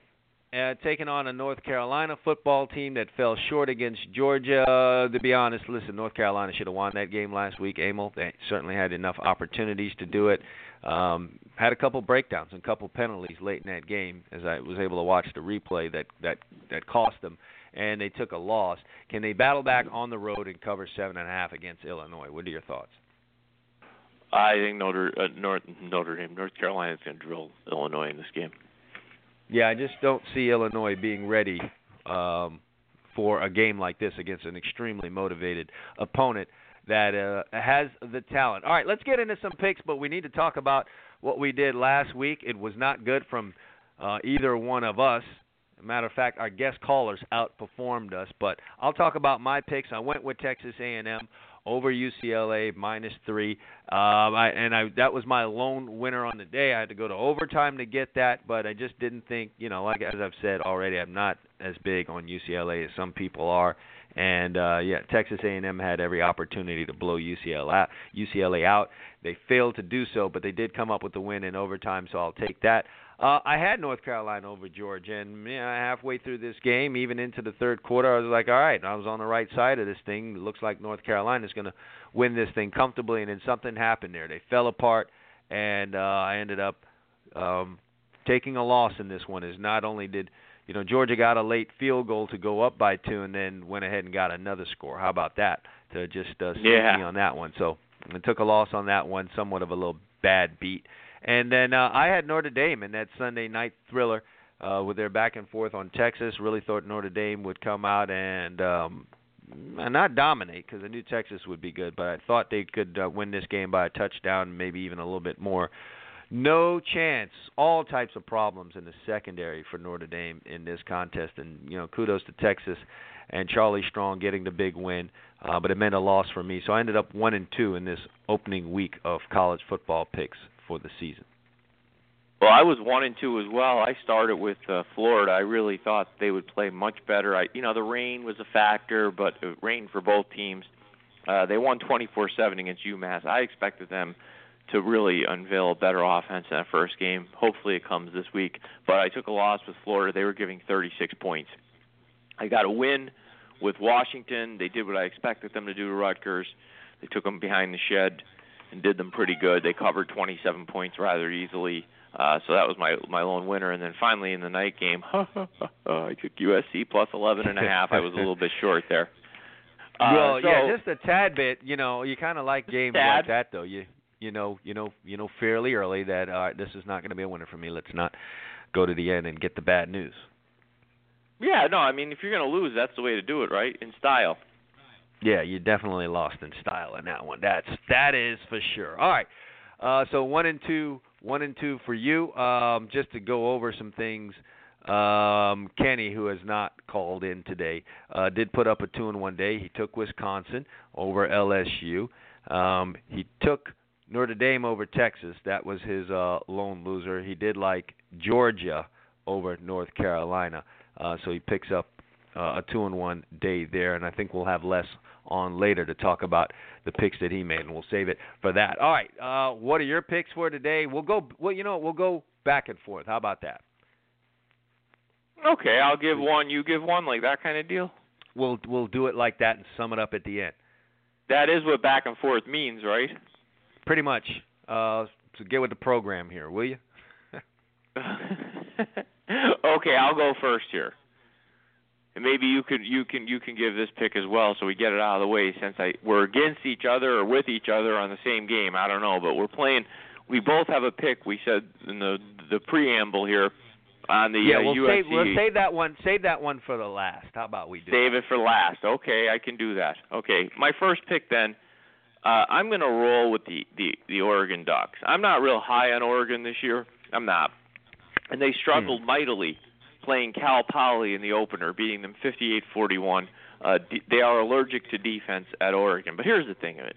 uh, taking on a North Carolina football team that fell short against Georgia. to be honest, listen, North Carolina should have won that game last week. Emil, they certainly had enough opportunities to do it. Um, had a couple breakdowns and a couple penalties late in that game, as I was able to watch the replay that that that cost them, and they took a loss. Can they battle back on the road and cover seven and a half against Illinois? What are your thoughts? I think Notre uh, North Notre Dame, North Carolina is going to drill Illinois in this game. Yeah, I just don't see Illinois being ready um, for a game like this against an extremely motivated opponent that uh, has the talent. All right, let's get into some picks, but we need to talk about what we did last week. It was not good from uh, either one of us. Matter of fact, our guest callers outperformed us. But I'll talk about my picks. I went with Texas A&M over UCLA minus three, um, I, and I that was my lone winner on the day. I had to go to overtime to get that, but I just didn't think, you know, like as I've said already, I'm not as big on UCLA as some people are. And uh, yeah, Texas A&M had every opportunity to blow UCLA out, UCLA out. They failed to do so, but they did come up with the win in overtime, so I'll take that. Uh, I had North Carolina over Georgia, and you know, halfway through this game, even into the third quarter, I was like, all right, I was on the right side of this thing. It looks like North Carolina is going to win this thing comfortably, and then something happened there. They fell apart, and uh, I ended up um, taking a loss in this one. Is not only did you know Georgia got a late field goal to go up by two, and then went ahead and got another score. How about that? To just uh, sneak Yeah. me on that one. So I took a loss on that one, somewhat of a little bad beat. And then uh, I had Notre Dame in that Sunday night thriller uh, with their back and forth on Texas. Really thought Notre Dame would come out and um, not dominate because I knew Texas would be good, but I thought they could uh, win this game by a touchdown, maybe even a little bit more. No chance. All types of problems in the secondary for Notre Dame in this contest, and you know, kudos to Texas and Charlie Strong getting the big win. Uh, but it meant a loss for me, so I ended up one and two in this opening week of college football picks for the season. Well, I was one and two as well. I started with uh, Florida. I really thought they would play much better. I, you know, the rain was a factor, but it rained for both teams. Uh, they won 24-7 against UMass. I expected them to really unveil a better offense in that first game. Hopefully, it comes this week. But I took a loss with Florida. They were giving 36 points. I got a win with Washington. They did what I expected them to do to Rutgers. They took them behind the shed and did them pretty good. They covered 27 points rather easily. Uh, so that was my my lone winner. And then finally in the night game, <laughs> I took USC plus 11 and a half. I was a little bit <laughs> short there. Uh, well, so, yeah, just a tad bit. You know, you kind of like games Tad. like that, though. You you know you know you know fairly early that all right, this is not going to be a winner for me. Let's not go to the end and get the bad news. yeah, no, I mean if you're gonna lose, that's the way to do it, right? In style. Yeah, you definitely lost in style in that one. That's that is for sure. All right, uh, so one and two, one and two for you. Um, just to go over some things. Um, Kenny, who has not called in today, uh, did put up a two in one day. He took Wisconsin over LSU. Um, he took Notre Dame over Texas. That was his uh, lone loser. He did like Georgia over North Carolina. Uh, so he picks up uh, a two and one day there, and I think we'll have less on later to talk about the picks that he made, and we'll save it for that. All right, uh, what are your picks for today? We'll go. Well, you know, we'll go back and forth. How about that? Okay, I'll give one. You give one, like that kind of deal. We'll we'll do it like that and sum it up at the end. That is what back and forth means, right? Pretty much. Uh, so get with the program here, will you? <laughs> <laughs> okay, I'll go first here. And maybe you could you can you can give this pick as well, so we get it out of the way. Since I we're against each other or with each other on the same game, I don't know, but we're playing. We both have a pick. We said in the the preamble here on the yeah. uh, We'll UFC. save we'll save that one. Save that one for the last. How about we do? Save it for last. Okay, I can do that. Okay, my first pick then. Uh, I'm going to roll with the, the the Oregon Ducks. I'm not real high on Oregon this year. I'm not, and they struggled Hmm. mightily playing Cal Poly in the opener, beating them 58-41. Uh, d- they are allergic to defense at Oregon. But here's the thing of it: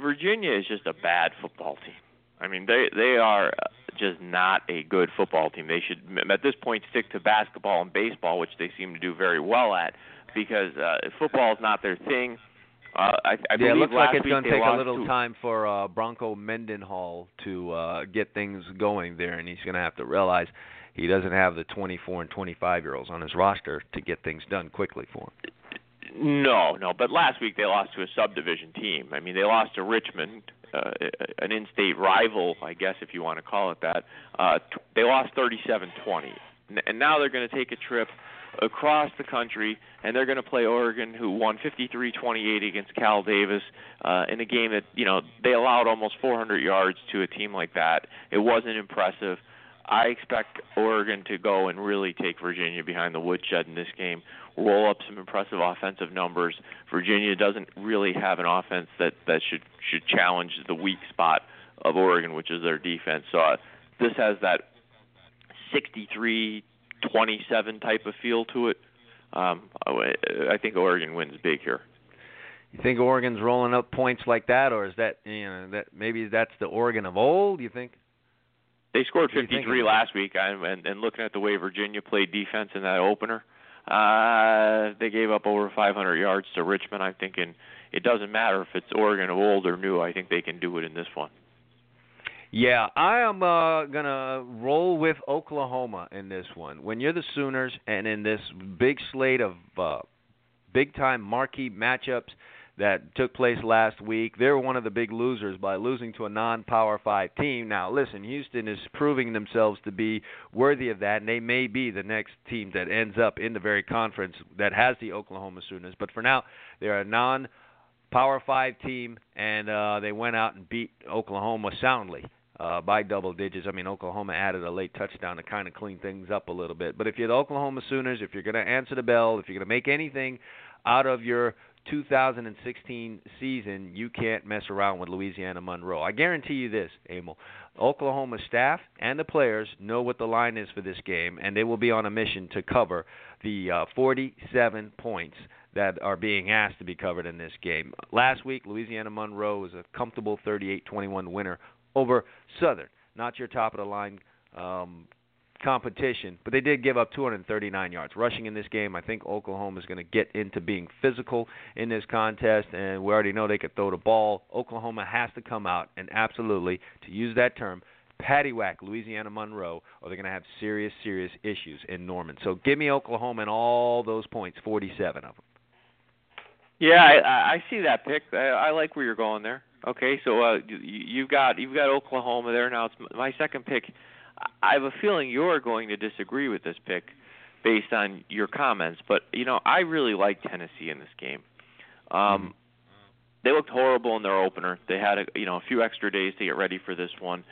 Virginia is just a bad football team. I mean, they they are uh, just not a good football team. They should at this point stick to basketball and baseball, which they seem to do very well at, because uh, football is not their thing. Uh, I, I yeah, it looks like it's going to take a little to- time for uh, Bronco Mendenhall to uh, get things going there, and he's going to have to realize he doesn't have the 24 and 25 year olds on his roster to get things done quickly for him. No, no. But last week they lost to a subdivision team. I mean, they lost to Richmond, uh, an in-state rival, I guess if you want to call it that. Uh, t- they lost 37-20, and now they're going to take a trip across the country, and they're going to play Oregon, who won 53-28 against Cal Davis uh, in a game that you know they allowed almost 400 yards to a team like that. It wasn't impressive. I expect Oregon to go and really take Virginia behind the woodshed in this game, roll up some impressive offensive numbers. Virginia doesn't really have an offense that that should should challenge the weak spot of Oregon, which is their defense. So uh, this has that 63-27 type of feel to it. Um, I think Oregon wins big here. You think Oregon's rolling up points like that, or is that you know that maybe that's the Oregon of old? You think? They scored What do you 53 last week, and, and, and looking at the way Virginia played defense in that opener, uh, they gave up over 500 yards to Richmond. I'm thinking it doesn't matter if it's Oregon old or new. I think they can do it in this one. Yeah, I am uh, gonna roll with Oklahoma in this one. When you're the Sooners, and in this big slate of uh, big-time marquee matchups that took place last week, they're one of the big losers by losing to a non-Power Five team. Now, listen, Houston is proving themselves to be worthy of that, and they may be the next team that ends up in the very conference that has the Oklahoma Sooners. But for now, they're a non. Power Five team, and uh, they went out and beat Oklahoma soundly uh, by double digits. I mean, Oklahoma added a late touchdown to kind of clean things up a little bit. But if you're the Oklahoma Sooners, if you're going to answer the bell, if you're going to make anything out of your 2016 season, you can't mess around with Louisiana Monroe. I guarantee you this, Emil. Oklahoma staff and the players know what the line is for this game, and they will be on a mission to cover the uh, 47 points that are being asked to be covered in this game. Last week, Louisiana Monroe was a comfortable 38-21 winner over Southern. Not your top of the line um, competition, but they did give up 239 yards rushing in this game. I think Oklahoma is going to get into being physical in this contest, and we already know they could throw the ball. Oklahoma has to come out and absolutely, to use that term, paddywhack Louisiana Monroe, or they're going to have serious, serious issues in Norman. So give me Oklahoma and all those points, 47 of them. Yeah, I, I see that pick. I, I like where you're going there. Okay, so uh, you, you've got you've got Oklahoma there now. It's my second pick. I have a feeling you're going to disagree with this pick based on your comments, but you know I really like Tennessee in this game. Um, they looked horrible in their opener. They had a you know a few extra days to get ready for this one.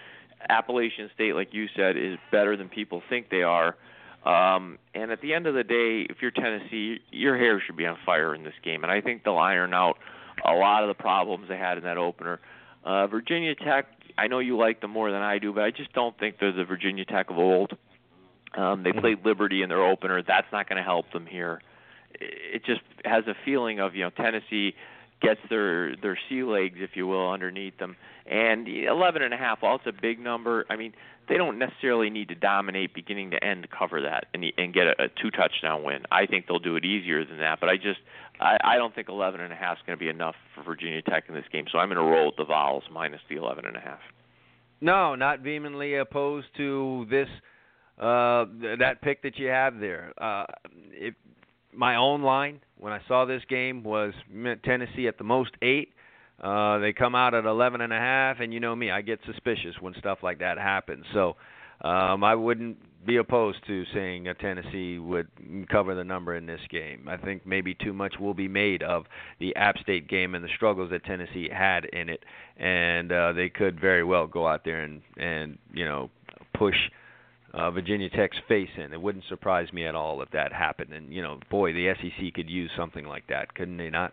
Appalachian State, like you said, is better than people think they are. Um, and at the end of the day, if you're Tennessee, your hair should be on fire in this game. And I think they'll iron out a lot of the problems they had in that opener. Uh, Virginia Tech, I know you like them more than I do, but I just don't think they're the Virginia Tech of old. Um, they played Liberty in their opener. That's not going to help them here. It just has a feeling of you know Tennessee gets their their sea legs, if you will, underneath them. And eleven and a half, while it's a big number, I mean they don't necessarily need to dominate beginning to end to cover that and and get a, a two touchdown win. I think they'll do it easier than that, but I just I, I don't think eleven and a half is going to be enough for Virginia Tech in this game. So I'm going to roll with the Vols minus the eleven and a half. No, not vehemently opposed to this uh that pick that you have there. Uh if my own line when I saw this game was Tennessee at the most 8. Uh they come out at eleven and a half and you know me, I get suspicious when stuff like that happens. So um I wouldn't be opposed to saying uh, Tennessee would cover the number in this game. I think maybe too much will be made of the App State game and the struggles that Tennessee had in it, and uh, they could very well go out there and and you know push uh, Virginia Tech's face in. It wouldn't surprise me at all if that happened. And you know, boy, the SEC could use something like that, couldn't they not?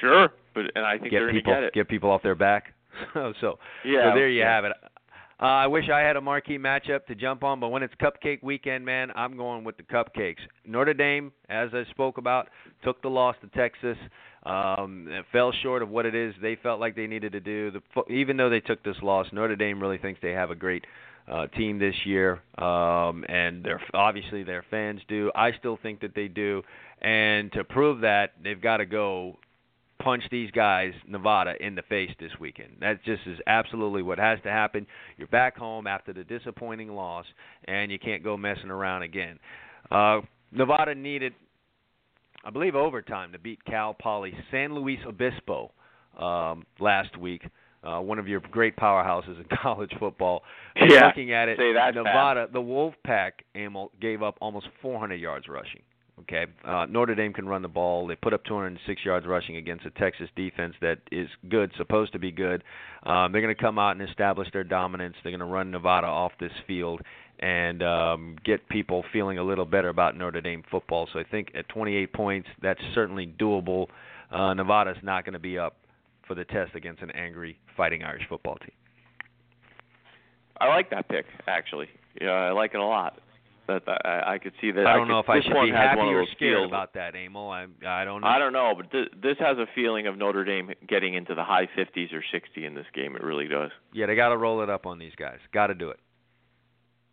Sure, but and I think get they're people get it. people off their back. <laughs> so so Yeah, there you yeah. have it. Uh, I wish I had a marquee matchup to jump on, but when it's cupcake weekend, man, I'm going with the cupcakes. Notre Dame, as I spoke about, took the loss to Texas. Um, it fell short of what it is they felt like they needed to do. The, even though they took this loss, Notre Dame really thinks they have a great uh, team this year, um, and they're obviously their fans do. I still think that they do, and to prove that, they've got to go punch these guys, Nevada, in the face this weekend. That just is absolutely what has to happen. You're back home after the disappointing loss, and you can't go messing around again. Uh, Nevada needed, I believe, overtime to beat Cal Poly San Luis Obispo um, last week. Uh, one of your great powerhouses <laughs> in college football. Yeah, looking at it, Nevada, the Wolfpack, gave up almost 400 yards rushing. Okay, uh, Notre Dame can run the ball. They put up 206 yards rushing against a Texas defense that is good, supposed to be good. Um, they're going to come out and establish their dominance. They're going to run Nevada off this field and um, get people feeling a little better about Notre Dame football. So I think at 28 points, that's certainly doable. Uh, Nevada's not going to be up for the test against an angry Fighting Irish football team. I like that pick actually. Yeah, I like it a lot. That I, I could see that. I don't could, know if I should one be happy or scared feels- about that, Emil. I I don't know. I don't know, but th- this has a feeling of Notre Dame getting into the high 50s or 60 in this game. It really does. Yeah, they got to roll it up on these guys. Got to do it.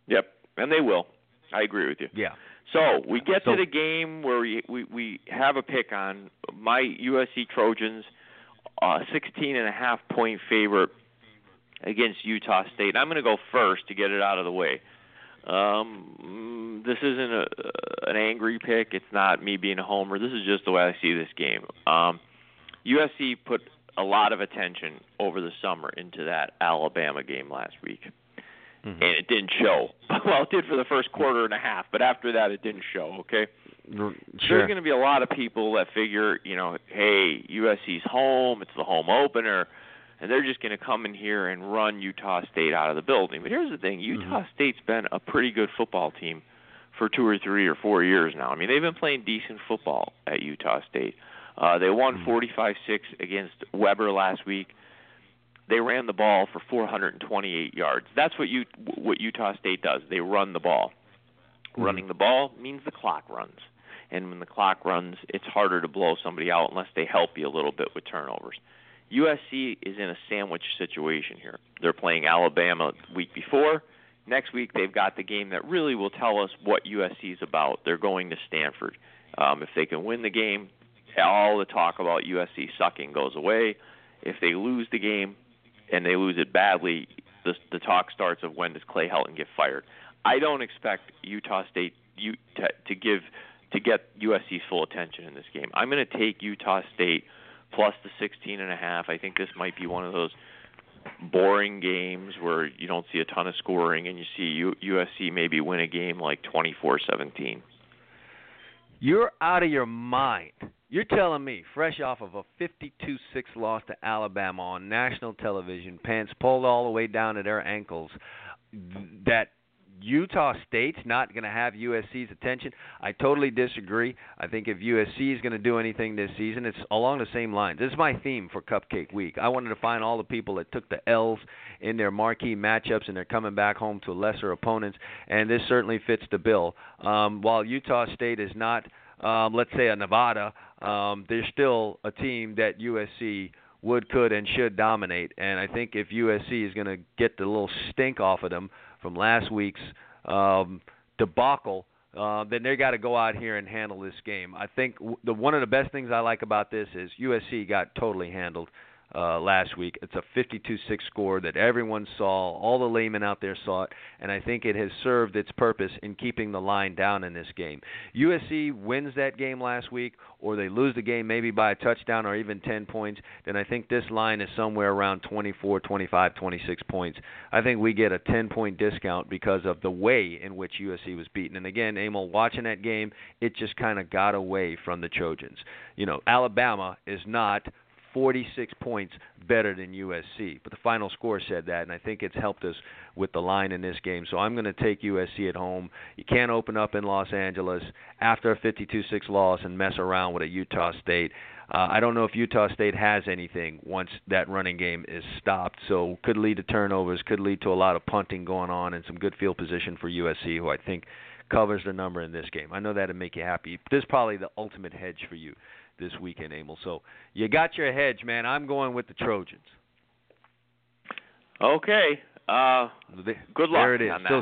Yep, and they will. I agree with you. Yeah. So we get So- to the game where we, we we have a pick on my USC Trojans, uh, 16 and a half point favorite against Utah State. I'm going to go first to get it out of the way. Um, mm, this isn't a, an angry pick. It's not me being a homer. This is just the way I see this game. Um, USC put a lot of attention over the summer into that Alabama game last week Mhm. and it didn't show. <laughs> well, it did for the first quarter and a half, but after that, it didn't show. Okay, R- there's going to be a lot of people that figure, you know, hey, USC's home, it's the home opener, and they're just going to come in here and run Utah State out of the building. But here's the thing: mm-hmm. Utah State's been a pretty good football team for two or three or four years now. I mean, they've been playing decent football at Utah State. Uh, they won mm-hmm. 45-6 against Weber last week they ran the ball for 428 yards. That's what you what Utah State does. They run the ball. Mm-hmm. Running the ball means the clock runs. And when the clock runs, it's harder to blow somebody out unless they help you a little bit with turnovers. USC is in a sandwich situation here. They're playing Alabama week before. Next week they've got the game that really will tell us what USC is about. They're going to Stanford. Um, if they can win the game, all the talk about USC sucking goes away. If they lose the game, and they lose it badly, the the talk starts of when does Clay Helton get fired. I don't expect Utah State to, to give to get USC's full attention in this game. I'm going to take Utah State plus the 16 and a half. I think this might be one of those boring games where you don't see a ton of scoring and you see U, USC maybe win a game like 24-17. You're out of your mind. You're telling me, fresh off of a 52-6 loss to Alabama on national television, pants pulled all the way down to their ankles, that Utah State's not going to have USC's attention. I totally disagree. I think if USC is going to do anything this season, it's along the same lines. This is my theme for Cupcake Week. I wanted to find all the people that took the L's in their marquee matchups and they're coming back home to lesser opponents, and this certainly fits the bill. Um, while Utah State is not um, let's say a Nevada, um, they're still a team that USC would, could, and should dominate. And I think if USC is going to get the little stink off of them from last week's um, debacle, uh, then they got to go out here and handle this game. I think the one of the best things I like about this is USC got totally handled uh, last week. It's a 52-6 score that everyone saw. All the laymen out there saw it, and I think it has served its purpose in keeping the line down in this game. USC wins that game last week, or they lose the game maybe by a touchdown or even 10 points. Then I think this line is somewhere around 24, 25, 26 points. I think we get a 10-point discount because of the way in which USC was beaten. And again, Emil, watching that game, it just kind of got away from the Trojans. You know, Alabama is not 46 points better than USC. But the final score said that, and I think it's helped us with the line in this game. So I'm going to take USC at home. You can't open up in Los Angeles after a 52-6 loss and mess around with a Utah State. Uh, I don't know if Utah State has anything once that running game is stopped. So could lead to turnovers, could lead to a lot of punting going on, and some good field position for USC, who I think covers the number in this game. I know that'd make you happy. This is probably the ultimate hedge for you this weekend, Emil. So you got your hedge, man. I'm going with the Trojans. Okay. Uh, good luck there it is. So,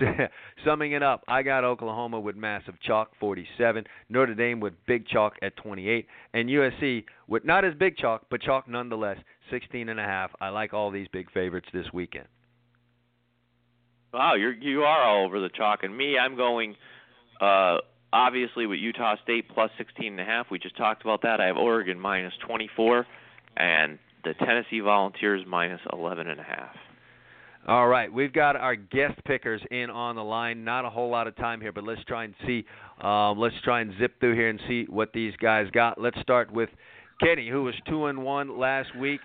that. s- <laughs> summing it up, I got Oklahoma with massive chalk, 47. Notre Dame with big chalk at 28, and USC with not as big chalk, but chalk nonetheless, 16 and a half. I like all these big favorites this weekend. Wow, you're you are all over the chalk, and me, I'm going. Uh, obviously, with Utah State plus 16 and a half, we just talked about that. I have Oregon minus 24, and the Tennessee Volunteers minus 11 and a half. All right, we've got our guest pickers in on the line. Not a whole lot of time here, but let's try and see. Um, let's try and zip through here and see what these guys got. Let's start with Kenny, who was two and one last week.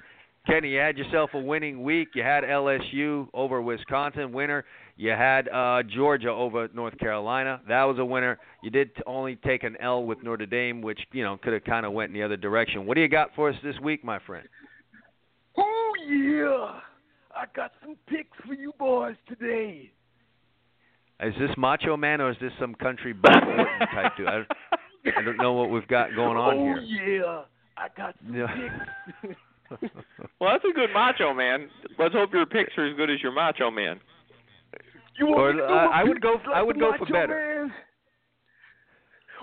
Kenny, you had yourself a winning week. You had LSU over Wisconsin, winner. You had uh, Georgia over North Carolina. That was a winner. You did only take an L with Notre Dame, which you know could have kind of went in the other direction. What do you got for us this week, my friend? Oh, yeah. I got some picks for you boys today. Is this Macho Man or is this some country Orton type dude? I, don't- I don't know what we've got going on <laughs> oh, here. Oh yeah. I got some Yeah. picks. <laughs> <laughs> Well, that's a good Macho Man. Let's hope your picks are as good as your Macho Man. You want Or, to uh, I would go- like I would go for better. Man?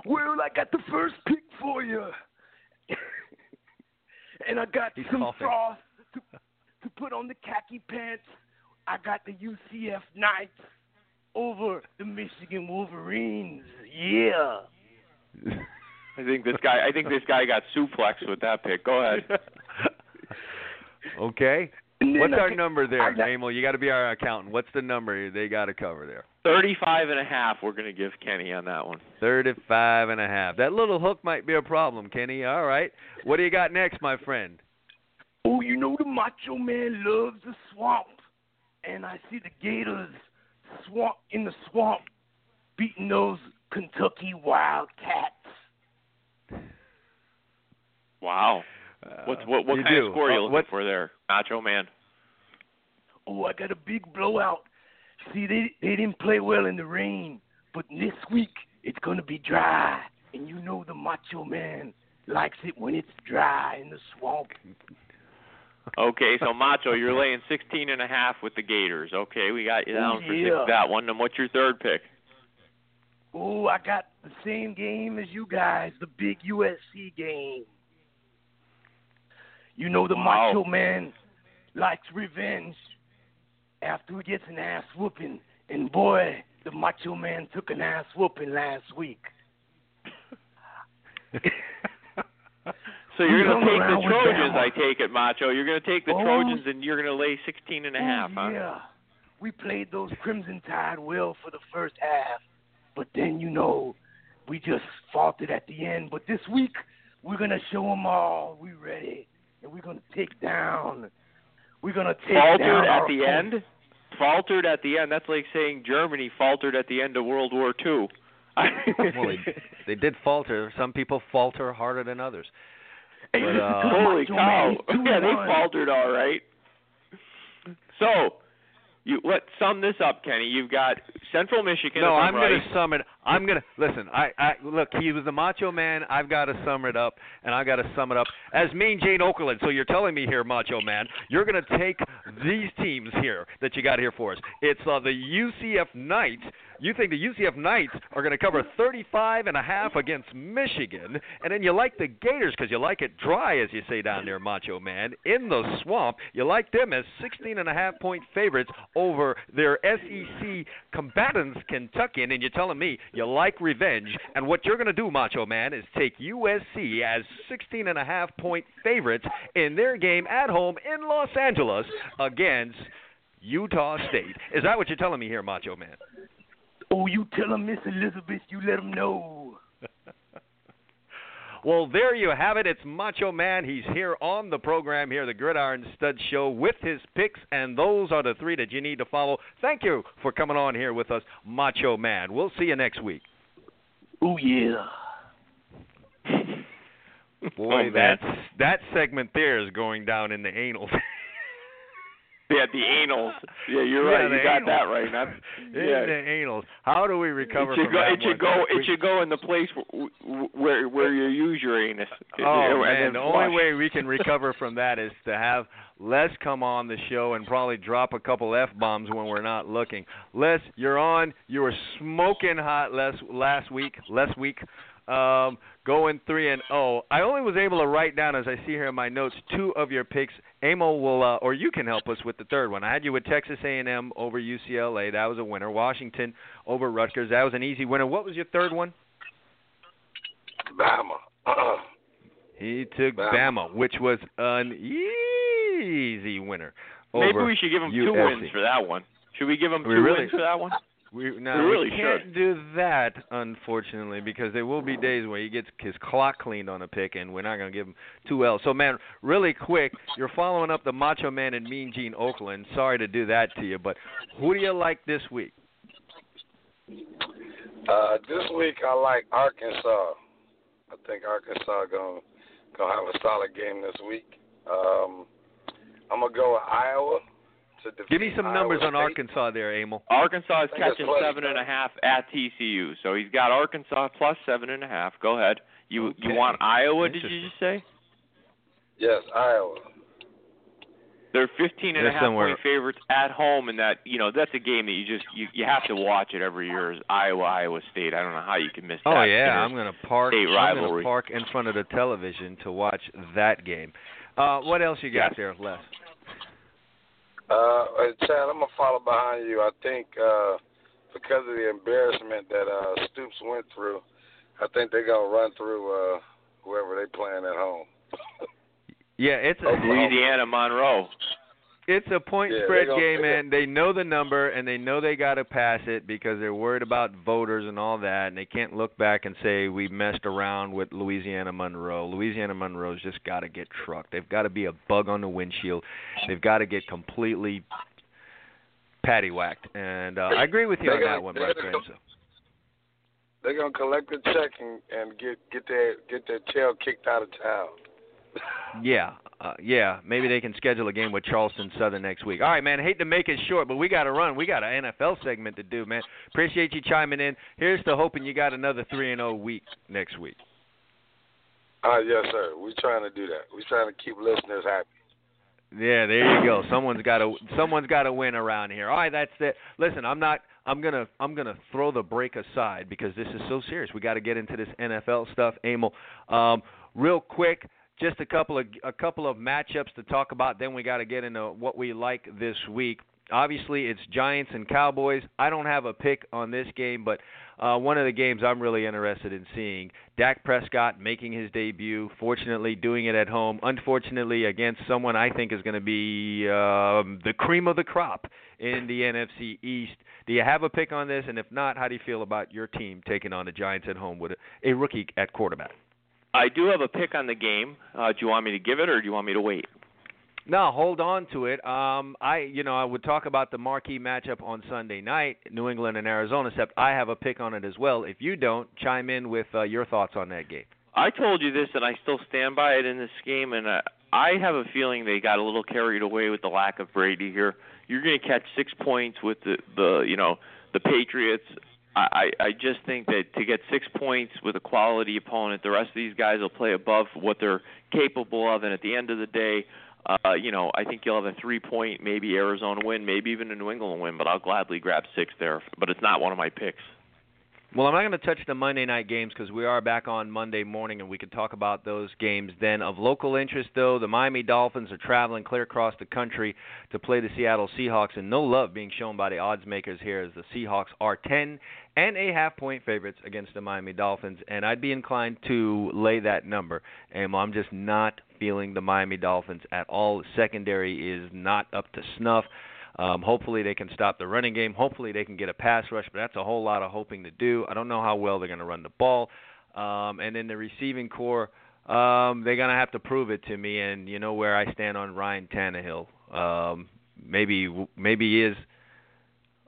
Well, I got the first pick for you. <laughs> and I got He's some coughing. sauce to, to put on the khaki pants. I got the UCF Knights over the Michigan Wolverines. Yeah. I think this guy. I think this guy got suplexed with that pick. Go ahead. <laughs> okay. What's our number there, I Emil? You got to be our accountant. What's the number they got to cover there? Thirty-five and a half. We're going to give Kenny on that one. Thirty-five and a half. That little hook might be a problem, Kenny. All right. What do you got next, my friend? Oh, you know the Macho Man loves the swamp, and I see the Gators swamp in the swamp beating those Kentucky Wildcats. Wow. What's what? What Uh, kind do. of score are you Uh, looking what- for there, Macho Man? Oh, I got a big blowout. See, they they didn't play well in the rain, but this week it's gonna be dry, and you know the Macho Man likes it when it's dry in the swamp. Okay, so Macho, you're laying sixteen and a half with the Gators. Okay, we got you down for six, that one. And what's your third pick? Oh, I got the same game as you guys, the big USC game. You know the Wow. Macho Man likes revenge after he gets an ass whooping, and boy, the Macho Man took an ass whooping last week. So you're going to take the Trojans, I take it, Macho. You're going to take the Oh. Trojans, and you're going to lay sixteen and a oh, half, oh, huh? yeah. We played those Crimson Tide well for the first half, but then, you know, we just faltered at the end. But this week, we're going to show them all we ready, and we're going to take down. We're going to take down Faltered at our the opponent. end. Faltered at the end. That's like saying Germany faltered at the end of World War II. Well, they, they did falter. Some people falter harder than others. But, <laughs> uh, Holy cow! Man. Yeah, they faltered all right. So, You what? Sum this up, Kenny. You've got Central Michigan. No, I'm right. gonna sum it. I'm gonna listen. I, I look. He was the Macho Man. I've got to sum it up, and I've got to sum it up as Mean Gene Okerlund. So you're telling me here, Macho Man, you're gonna take these teams here that you got here for us. It's uh, the UCF Knights. You think the UCF Knights are going to cover 35 and a half against Michigan, and then you like the Gators because you like it dry, as you say down there, Macho Man, in the swamp. You like them as 16 and a half point favorites over their SEC combatants, Kentucky, and you're telling me you like revenge. And what you're going to do, Macho Man, is take USC as 16 and a half point favorites in their game at home in Los Angeles against Utah State. Is that what you're telling me here, Macho Man? Oh, you tell him, Miss Elizabeth, you let him know. <laughs> Well, there you have it. It's Macho Man. He's here on the program here, the Gridiron Stud Show, with his picks, and those are the three that you need to follow. Thank you for coming on here with us, Macho Man. We'll see you next week. Oh, yeah. Boy, <laughs> Oh, man. that's that segment there is going down in the anal. <laughs> Yeah, the anals. Yeah, you're Yeah, right. You got anals. that right. Not, <laughs> yeah. the anals. How do we recover it should from go. that It should one? go. It We- should go in the place where where, where you use your anus. Oh and man, the flush. only way we can recover from that is to have Les come on the show and probably drop a couple f bombs when we're not looking. Les, you're on. You were smoking hot Les last week. Last week, um, going three and zero. I only was able to write down, as I see here in my notes, two of your picks. Amo will, uh, or you can help us with the third one. I had you with Texas A&M over UCLA. That was a winner. Washington over Rutgers. That was an easy winner. What was your third one? Bama. Uh-uh. <clears throat> He took Bama. Bama, which was an easy winner. Maybe we should give him two wins for that one. Should we give him two really- wins for that one? We, now, We really can't should. do that, unfortunately, because there will be days where he gets his clock cleaned on a pick, and we're not going to give him two L's. So, man, really quick, you're following up the Macho Man and Mean Gene Okerlund. Sorry to do that to you, but who do you like this week? Uh, this week I like Arkansas. I think Arkansas gonna gonna have a solid game this week. Um, I'm gonna go with Iowa to defeat Give me some numbers Iowa on State. Arkansas there, Emil. Arkansas is I think it's catching plus seven and a seven. half at TCU, so he's got Arkansas plus seven and a half. Go ahead. You you want Iowa? Did you just say? Yes, Iowa. They're 15 and a They're half somewhere- point favorites at home, and that you know that's a game that you just you you have to watch it every year. Is Iowa Iowa State? I don't know how you can miss that. Oh yeah, I'm gonna park. state I'm gonna park in front of the television to watch that game. Uh, what else you got Yes. there, Les? Uh, uh, Chad, I'm gonna follow behind you. I think uh, because of the embarrassment that uh, Stoops went through, I think they're gonna run through uh, whoever they playing at home. Yeah, it's a Louisiana Monroe. It's a point Yeah, spread game, and they know the number, and they know they got to pass it because they're worried about voters and all that, and they can't look back and say we messed around with Louisiana Monroe. Louisiana Monroe's just got to get trucked. They've got to be a bug on the windshield. They've got to get completely patty whacked, and uh, I agree with you on that one, they my gotta friend. go- They're gonna collect the check and, and get get their get their tail kicked out of town. Yeah, uh, yeah. Maybe they can schedule a game with Charleston Southern next week. All right, man. Hate to make it short, but we got to run. We got an NFL segment to do, man. Appreciate you chiming in. Here's to hoping you got another three and zero week next week. Uh, yes, sir. We're trying to do that. We're trying to keep listeners happy. Yeah, there you go. Someone's got to someone's got to win around here. All right, that's it. Listen, I'm not. I'm gonna I'm gonna throw the break aside because this is so serious. We got to get into this NFL stuff, Emil. Um, real quick, just a couple of a couple of matchups to talk about. Then we got to get into what we like this week. Obviously, it's Giants and Cowboys. I don't have a pick on this game, but uh, one of the games I'm really interested in seeing. Dak Prescott making his debut. Fortunately, doing it at home. Unfortunately, against someone I think is going to be um, the cream of the crop in the NFC East. Do you have a pick on this? And if not, how do you feel about your team taking on the Giants at home with a, a rookie at quarterback? I do have a pick on the game. Uh, do you want me to give it, or do you want me to wait? No, hold on to it. Um, I, you know, I would talk about the marquee matchup on Sunday night, New England and Arizona. Except I have a pick on it as well. If you don't, chime in with uh, your thoughts on that game. I told you this, and I still stand by it in this game. And uh, I have a feeling they got a little carried away with the lack of Brady here. You're going to catch six points with the the you know the Patriots. I I just think that to get six points with a quality opponent, the rest of these guys will play above what they're capable of, and at the end of the day, uh, you know, I think you'll have a three-point, maybe Arizona win, maybe even a New England win, but I'll gladly grab six there. But it's not one of my picks. Well, I'm not going to touch the Monday night games because we are back on Monday morning and we can talk about those games then. Of local interest, though, the Miami Dolphins are traveling clear across the country to play the Seattle Seahawks, and no love being shown by the odds makers here as the Seahawks are 10 and a half point favorites against the Miami Dolphins, and I'd be inclined to lay that number. And I'm just not feeling the Miami Dolphins at all. Secondary is not up to snuff. Um, hopefully they can stop the running game. Hopefully they can get a pass rush, but that's a whole lot of hoping to do. I don't know how well they're going to run the ball. Um, and then the receiving corps, um, they're going to have to prove it to me. And you know where I stand on Ryan Tannehill. Um, maybe maybe he is –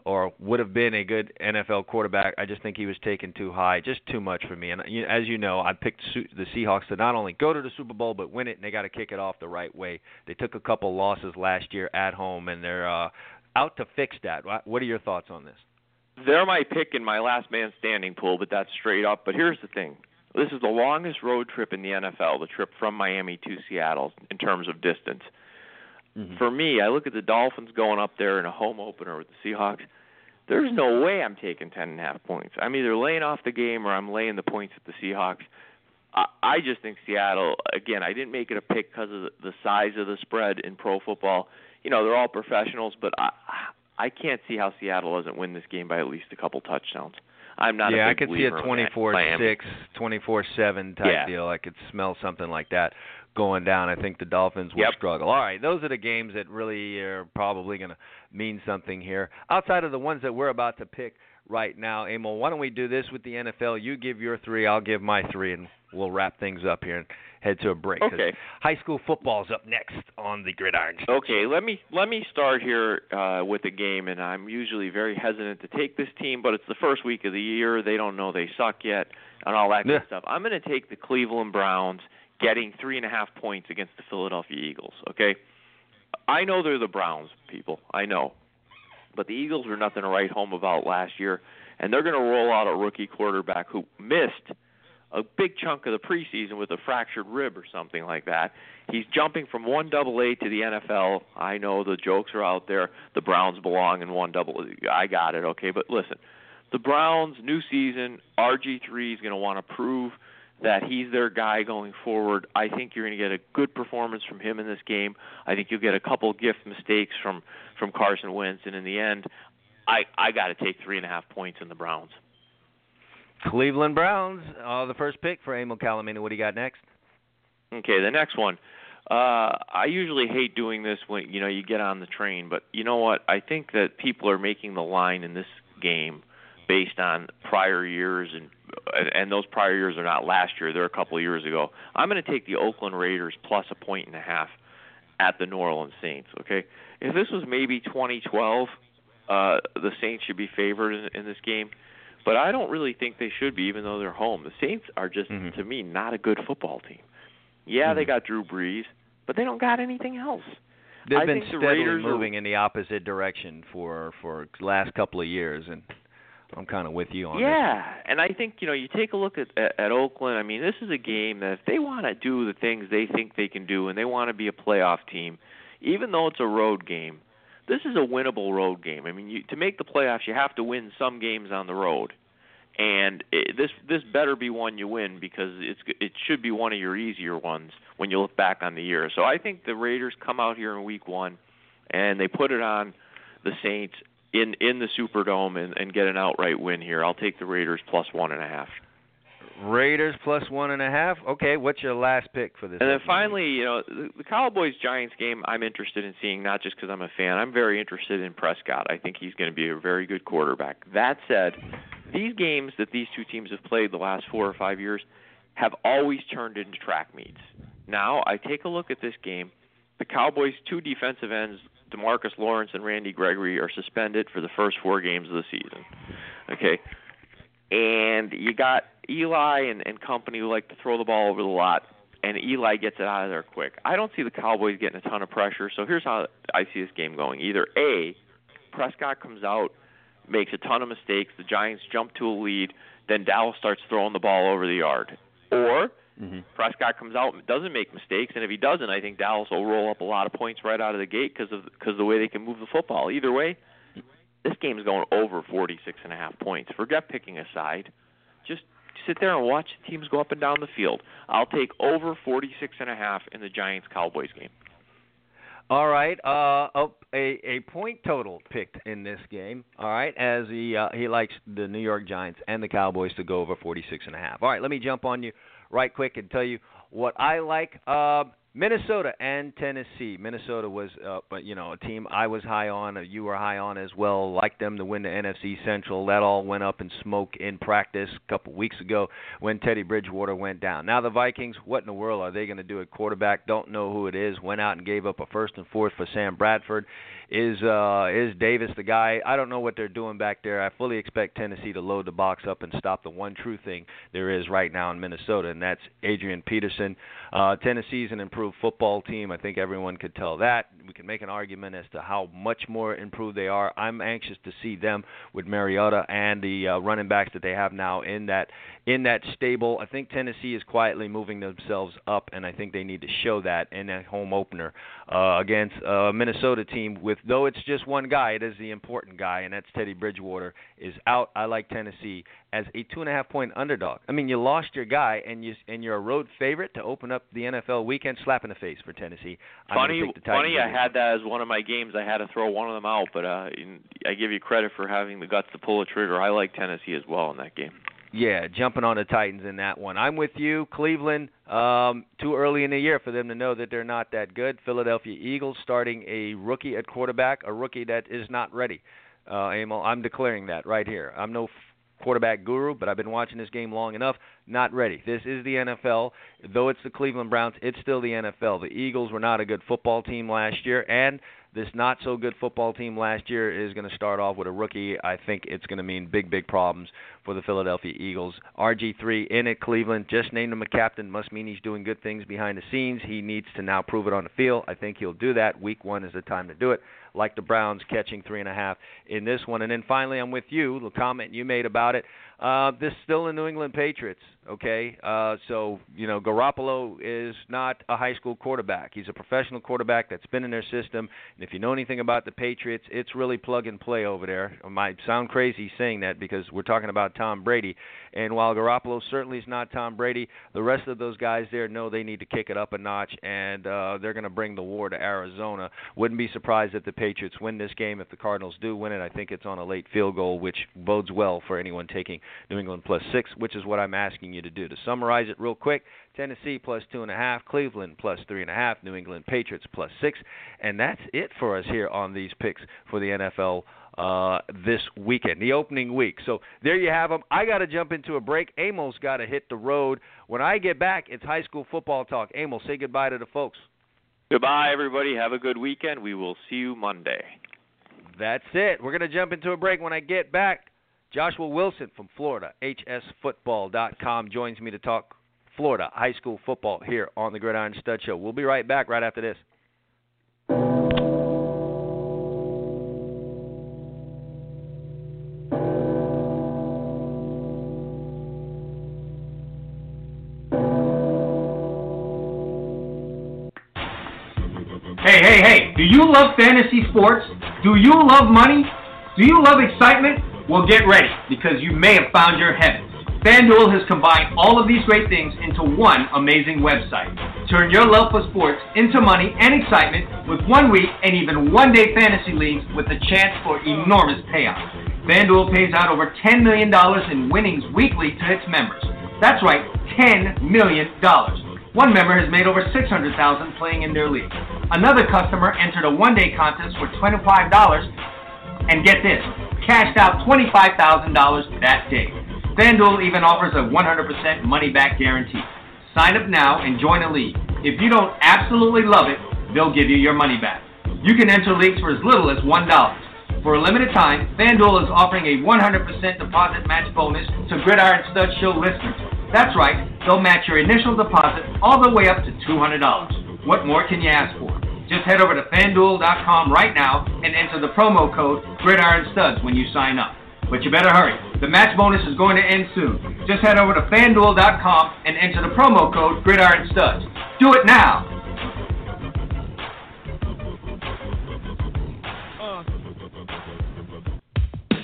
or would have been a good NFL quarterback. I just think he was taken too high, just too much for me. And as you know, I picked the Seahawks to not only go to the Super Bowl but win it, and they got to kick it off the right way. They took a couple losses last year at home, and they're uh, out to fix that. What are your thoughts on this? They're my pick in my last man standing pool, but that's straight up. But here's the thing. This is the longest road trip in the NFL, the trip from Miami to Seattle in terms of distance. Mm-hmm. For me, I look at the Dolphins going up there in a home opener with the Seahawks – there's no way I'm taking ten and a half points. I'm either laying off the game or I'm laying the points at the Seahawks. I, I just think Seattle. Again, I didn't make it a pick because of the, size of the spread in pro football. You know, they're all professionals, but I I can't see how Seattle doesn't win this game by at least a couple touchdowns. I'm not. Yeah, I could see a 24-6, 24-7 type yeah. deal. I could smell something like that going down. I think the Dolphins will yep. struggle. All right, those are the games that really are probably going to mean something here. Outside of the ones that we're about to pick right now, Emil, why don't we do this with the NFL? You give your three, I'll give my three, and we'll wrap things up here and head to a break. Okay. High school football's up next on the Gridiron. Okay, let me let me start here uh, with the game, and I'm usually very hesitant to take this team, but it's the first week of the year. They don't know they suck yet, and all that yeah. good stuff. I'm going to take the Cleveland Browns getting three and a half points against the Philadelphia Eagles. Okay, I know they're the Browns people. I know, but the Eagles were nothing to write home about last year, and they're going to roll out a rookie quarterback who missed a big chunk of the preseason with a fractured rib or something like that. He's jumping from one double A to the NFL. I know the jokes are out there. The Browns belong in one double. I got it. Okay, but listen, the Browns new season. RG3 is going to want to prove that he's their guy going forward. I think you're going to get a good performance from him in this game. I think you'll get a couple gift mistakes from from Carson Wentz, and in the end, I I got to take three and a half points in the Browns. Cleveland Browns, uh, the first pick for Emil Calomino. What do you got next? Okay, the next one. Uh, I usually hate doing this when you know you get on the train, but you know what? I think that people are making the line in this game based on prior years and and those prior years are not last year they're a couple of years ago. I'm going to take the oakland raiders plus a point and a half at the new orleans saints okay? If this was maybe 2012 uh the saints should be favored in, in this game but i don't really think they should be even though they're home. The saints are just mm-hmm. to me not a good football team. Yeah mm-hmm. they got drew brees but they don't got anything else. They've I been think the steadily moving are, in the opposite direction for for last couple of years, and I'm kind of with you on yeah, and I think you know you take a look at, at at Oakland. I mean, this is a game that if they want to do the things they think they can do, and they want to be a playoff team, even though it's a road game, this is a winnable road game. I mean, you, to make the playoffs, you have to win some games on the road, and it, this this better be one you win because it's it should be one of your easier ones when you look back on the year. So I think the Raiders come out here in Week One, and they put it on the Saints in in the Superdome and, and get an outright win here. I'll take the Raiders plus one and a half. Raiders plus one and a half. Okay, what's your last pick for this? And then finally, you know, the, the Cowboys Giants game. I'm interested in seeing not just because I'm a fan. I'm very interested in Prescott. I think he's going to be a very good quarterback. That said, these games that these two teams have played the last four or five years have always turned into track meets. Now I take a look at this game. The Cowboys' two defensive ends Demarcus Lawrence and Randy Gregory are suspended for the first four games of the season. Okay, and you got Eli and, and company who like to throw the ball over the lot. and Eli gets it out of there quick. I don't see the Cowboys getting a ton of pressure. So here's how I see this game going: either a Prescott comes out, makes a ton of mistakes, the Giants jump to a lead, then Dallas starts throwing the ball over the yard, or Mm-hmm. Prescott comes out and doesn't make mistakes, and if he doesn't, I think Dallas will roll up a lot of points right out of the gate because of because the way they can move the football. Either way, this game's going over 46 and a half points. Forget picking a side. Just sit there and watch the teams go up and down the field. I'll take over 46 and a half in the Giants Cowboys game. All right, uh, oh, a a point total picked in this game. All right, as he uh, he likes the New York Giants and the Cowboys to go over 46 and a half. All right, let me jump on you right quick and tell you what I like. Uh, Minnesota and Tennessee. Minnesota was, uh, but you know, a team I was high on. Uh, you were high on as well. Like them to win the NFC Central. That all went up in smoke in practice a couple weeks ago when Teddy Bridgewater went down. Now the Vikings, what in the world are they going to do at quarterback? Don't know who it is. Went out and gave up a first and fourth for Sam Bradford. Is uh, is Davis the guy? I don't know what they're doing back there. I fully expect Tennessee to load the box up and stop the one true thing there is right now in Minnesota, and that's Adrian Peterson. Uh, Tennessee's an improved football team. I think everyone could tell that. We can make an argument as to how much more improved they are. I'm anxious to see them with Mariota and the uh, running backs that they have now in that in that stable. I think Tennessee is quietly moving themselves up, and I think they need to show that in that home opener uh, against a Minnesota team with though it's just one guy, it is the important guy, and that's Teddy Bridgewater is out. I like Tennessee as a two and a half point underdog. I mean, you lost your guy, and you and you're a road favorite to open up the NFL weekend. Slap in the face for Tennessee. Funny, take the Titans funny. I had that as one of my games. I had to throw one of them out, but uh, I give you credit for having the guts to pull the trigger. I like Tennessee as well in that game. Yeah, jumping on the Titans in that one. I'm with you. Cleveland, um, too early in the year for them to know that they're not that good. Philadelphia Eagles starting a rookie at quarterback, a rookie that is not ready. Uh, Emil, I'm declaring that right here. I'm no f- quarterback guru, but I've been watching this game long enough. Not ready. This is the NFL. Though it's the Cleveland Browns, it's still the NFL. The Eagles were not a good football team last year, and this not so good football team last year is going to start off with a rookie. I think it's going to mean big, big problems for the Philadelphia Eagles. RG3 in at Cleveland, just named him a captain, must mean he's doing good things behind the scenes. He needs to now prove it on the field. I think he'll do that. Week one is the time to do it. Like the Browns catching three and a half in this one. And then finally, I'm with you. The comment you made about it. Uh, this is still the New England Patriots. Okay, uh, so you know Garoppolo is not a high school quarterback. He's a professional quarterback that's been in their system. And if you know anything about the Patriots, it's really plug and play over there. I might sound crazy saying that because we're talking about Tom Brady. And while Garoppolo certainly is not Tom Brady, the rest of those guys there know they need to kick it up a notch, and uh, they're going to bring the war to Arizona. Wouldn't be surprised if the Patriots win this game. If the Cardinals do win it, I think it's on a late field goal, which bodes well for anyone taking New England plus six, which is what I'm asking you to do. To summarize it real quick, Tennessee plus two and a half, Cleveland plus three and a half, New England Patriots plus six, and that's it for us here on these picks for the NFL uh, this weekend, the opening week. So there you have them. I got to jump into a break. Amos got to hit the road. When I get back, it's high school football talk. Amos, say goodbye to the folks. Goodbye, everybody. Have a good weekend. We will see you Monday. That's it. We're going to jump into a break. When I get back, Joshua Wilson from Florida, hsfootball.com, joins me to talk Florida high school football here on the Gridiron Stud Show. We'll be right back right after this. Love fantasy sports? Do you love money? Do you love excitement? Well, get ready because you may have found your heaven. FanDuel has combined all of these great things into one amazing website. Turn your love for sports into money and excitement with one week and even one day fantasy leagues with a chance for enormous payouts. FanDuel pays out over $10 million in winnings weekly to its members. That's right, $10 million. One member has made over 600,000 playing in their league. Another customer entered a one-day contest for $25 and get this, cashed out $25,000 that day. FanDuel even offers a 100% money-back guarantee. Sign up now and join a league. If you don't absolutely love it, they'll give you your money back. You can enter leagues for as little as $1. For a limited time, FanDuel is offering a 100% deposit match bonus to Gridiron Stud Show listeners. That's right, they'll match your initial deposit all the way up to $200. What more can you ask for? Just head over to fanduel.com right now and enter the promo code GridironStuds when you sign up. But you better hurry. The match bonus is going to end soon. Just head over to fanduel.com and enter the promo code GridironStuds. Do it now.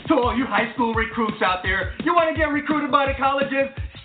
To all you high school recruits out there, you want to get recruited by the colleges?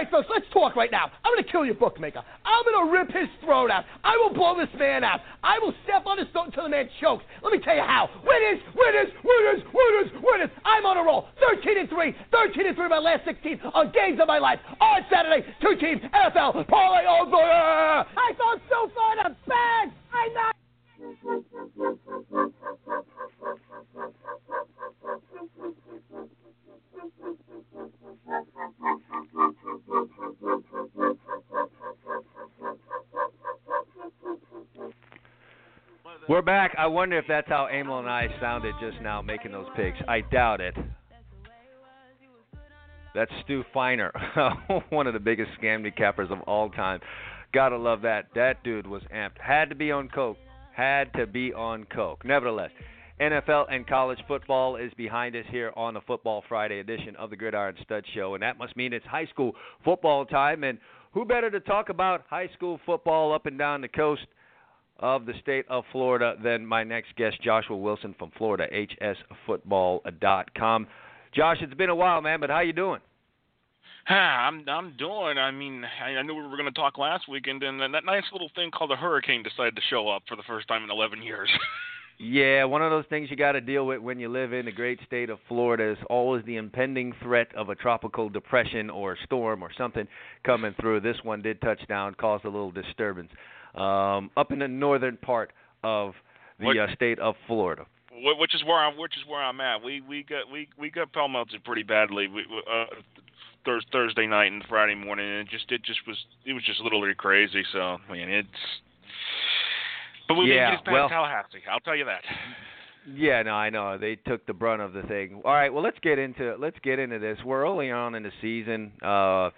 Right, folks, let's talk right now. I'm going to kill your bookmaker. I'm going to rip his throat out. I will blow this man out. I will step on his throat until the man chokes. Let me tell you how. Winners, winners, winners, winners, winners. I'm on a roll. 13 and 3, 13 and 3 my last 16 on games of my life. On Saturday, two teams, NFL, parlay over. I thought so far I'm. I'm not. We're back. I wonder if that's how Emil and I sounded just now making those picks. I doubt it. That's Stu Feiner, <laughs> one of the biggest scam decappers of all time. Gotta love that. That dude was amped. Had to be on coke. Had to be on coke. Nevertheless, NFL and college football is behind us here on the Football Friday edition of the Gridiron Stud Show, and that must mean it's high school football time. And who better to talk about high school football up and down the coast of the state of Florida than my next guest, Joshua Wilson from Florida, hsfootball.com. Josh, it's been a while, man, but how you doing? I'm I'm doing. I mean, I, I knew we were going to talk last week, and then that nice little thing called a hurricane decided to show up for the first time in 11 years. <laughs> Yeah, one of those things you got to deal with when you live in the great state of Florida is always the impending threat of a tropical depression or storm or something coming through. This one did touch down, caused a little disturbance um, up in the northern part of the What- uh, state of Florida. Which is where I'm which is where I'm at. We we got we we got pell melted pretty badly. We uh, Thurs Thursday night and Friday morning, and it just it just was it was just literally crazy. So I mean it's. But we Yeah, didn't get as bad well- as Tallahassee. I'll tell you that. Yeah, no, I know they took the brunt of the thing. All right, well let's get into let's get into this. We're early on in the season, uh,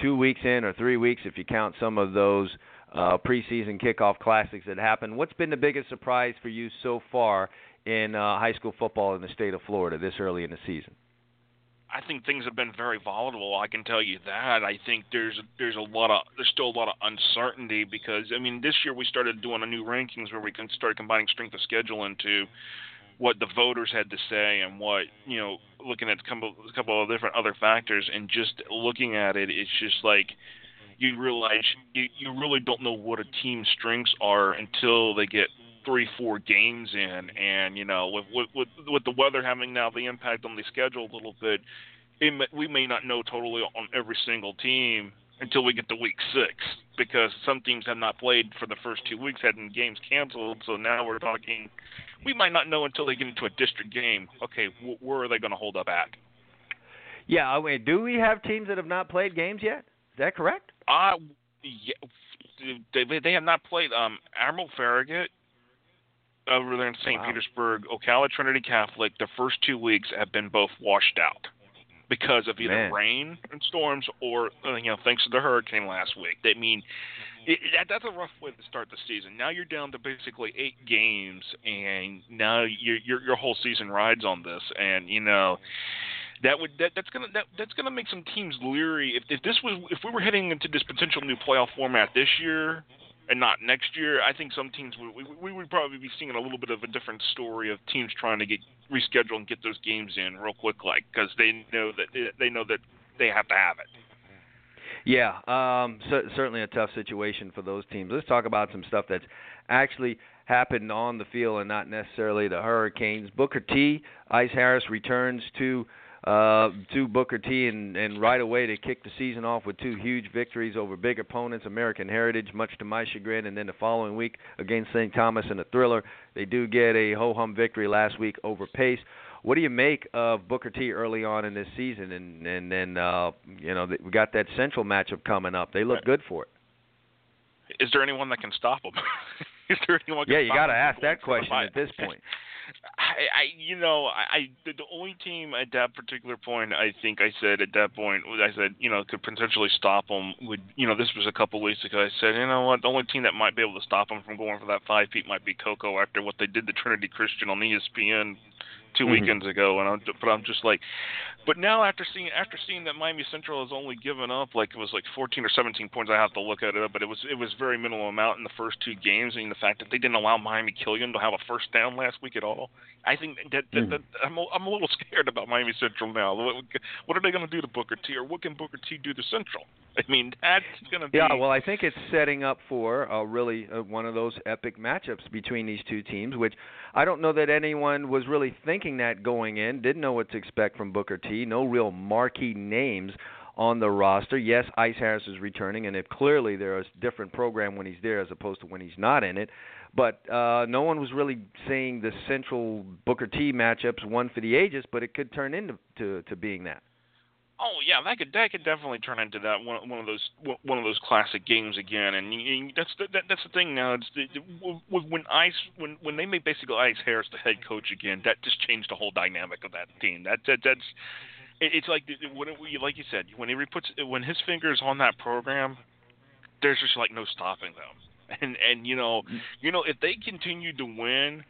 two weeks in or three weeks if you count some of those uh, preseason kickoff classics that happened. What's been the biggest surprise for you so far in uh, high school football in the state of Florida this early in the season? I think things have been very volatile. I can tell you that. I think there's there's a lot of there's still a lot of uncertainty because I mean this year we started doing a new rankings where we can start combining strength of schedule into what the voters had to say and what you know looking at a couple, a couple of different other factors and just looking at it it's just like you realize you, you really don't know what a team's strengths are until they get three four games in and you know with with with, the weather having now the impact on the schedule a little bit it may, we may not know totally on every single team until we get to week six because some teams have not played for the first two weeks had games canceled so now we're talking we might not know until they get into a district game okay wh- where are they going to hold up at Yeah, I mean, do we have teams that have not played games yet? Is that correct? Uh, yeah, they, they have not played um, Admiral Farragut over there in St. Wow. Petersburg, Ocala Trinity Catholic. The first two weeks have been both washed out because of either Man. rain and storms or uh, you know thanks to the hurricane last week. That mean it, that, that's a rough way to start the season. Now you're down to basically eight games, and now your your your whole season rides on this. And you know that would that, that's gonna that, that's gonna make some teams leery. If if this was if we were heading into this potential new playoff format this year and not next year, I think some teams would we, we would probably be seeing a little bit of a different story of teams trying to get reschedule and get those games in real quick, like because they know that they know that they have to have it. Yeah, um, cer- certainly a tough situation for those teams. Let's talk about some stuff that's actually happened on the field and not necessarily the Hurricanes. Booker T, Ice Harris returns to uh, to Booker T, and, and right away they kick the season off with two huge victories over big opponents, American Heritage, much to my chagrin, and then the following week against St. Thomas in a thriller. They do get a ho hum victory last week over Pace. What do you make of Booker T early on in this season, and and then uh, you know we got that Central matchup coming up. They look good for it. Is there anyone that can stop them? <laughs> Is there anyone? Yeah, you got to ask that question at this point. <laughs> I, I, you know, I, the, the only team at that particular point, I think I said at that point, I said, you know, could potentially stop them. Would you know, this was a couple weeks ago. I said, you know what, the only team that might be able to stop them from going for that five feet might be Cocoa after what they did to Trinity Christian on ESPN 2 mm-hmm. weekends ago, and I'm, but I'm just like, but now after seeing after seeing that Miami Central has only given up like it was like 14 or 17 points, I have to look at it, but it was it was very minimal amount in the first two games, and the fact that they didn't allow Miami Killian to have a first down last week at all, I think that, that, mm-hmm. that I'm a, I'm a little <laughs> scared about Miami Central now. What, what are they going to do to Booker T, or what can Booker T do to Central? I mean, that's going to be. Yeah, well, I think it's setting up for uh, really uh, one of those epic matchups between these two teams, which I don't know that anyone was really thinking that going in. Didn't know what to expect from Booker T. No real marquee names on the roster. Yes, Ice Harris is returning, and it clearly there is a different program when he's there as opposed to when he's not in it. But uh, no one was really saying the central Booker T matchups one for the ages, but it could turn into to, to being that. Oh yeah, that could that could definitely turn into that one one of those one of those classic games again, and you, that's the, that, that's the thing now. It's the, when Ice when when they made basically Ice Harris the head coach again, that just changed the whole dynamic of that team. That, that that's it's like when it, like you said when he puts when his fingers on that program, there's just like no stopping them. And and you know mm. you know if they continue to win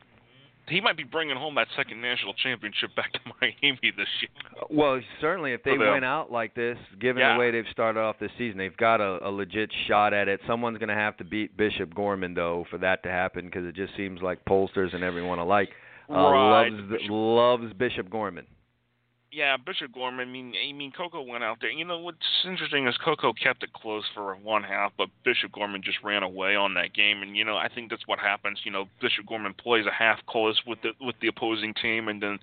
he might be bringing home that second national championship back to <laughs> Miami this year. Well, certainly if they went out like this, given yeah. the way they've started off this season, they've got a, a legit shot at it. Someone's going to have to beat Bishop Gorman though for that to happen because it just seems like pollsters and everyone alike uh, right. loves loves Bishop Gorman yeah, Bishop Gorman. I mean, I mean, Cocoa went out there. You know what's interesting is Cocoa kept it close for one half, but Bishop Gorman just ran away on that game. And you know, I think that's what happens. You know, Bishop Gorman plays a half close with the with the opposing team, and then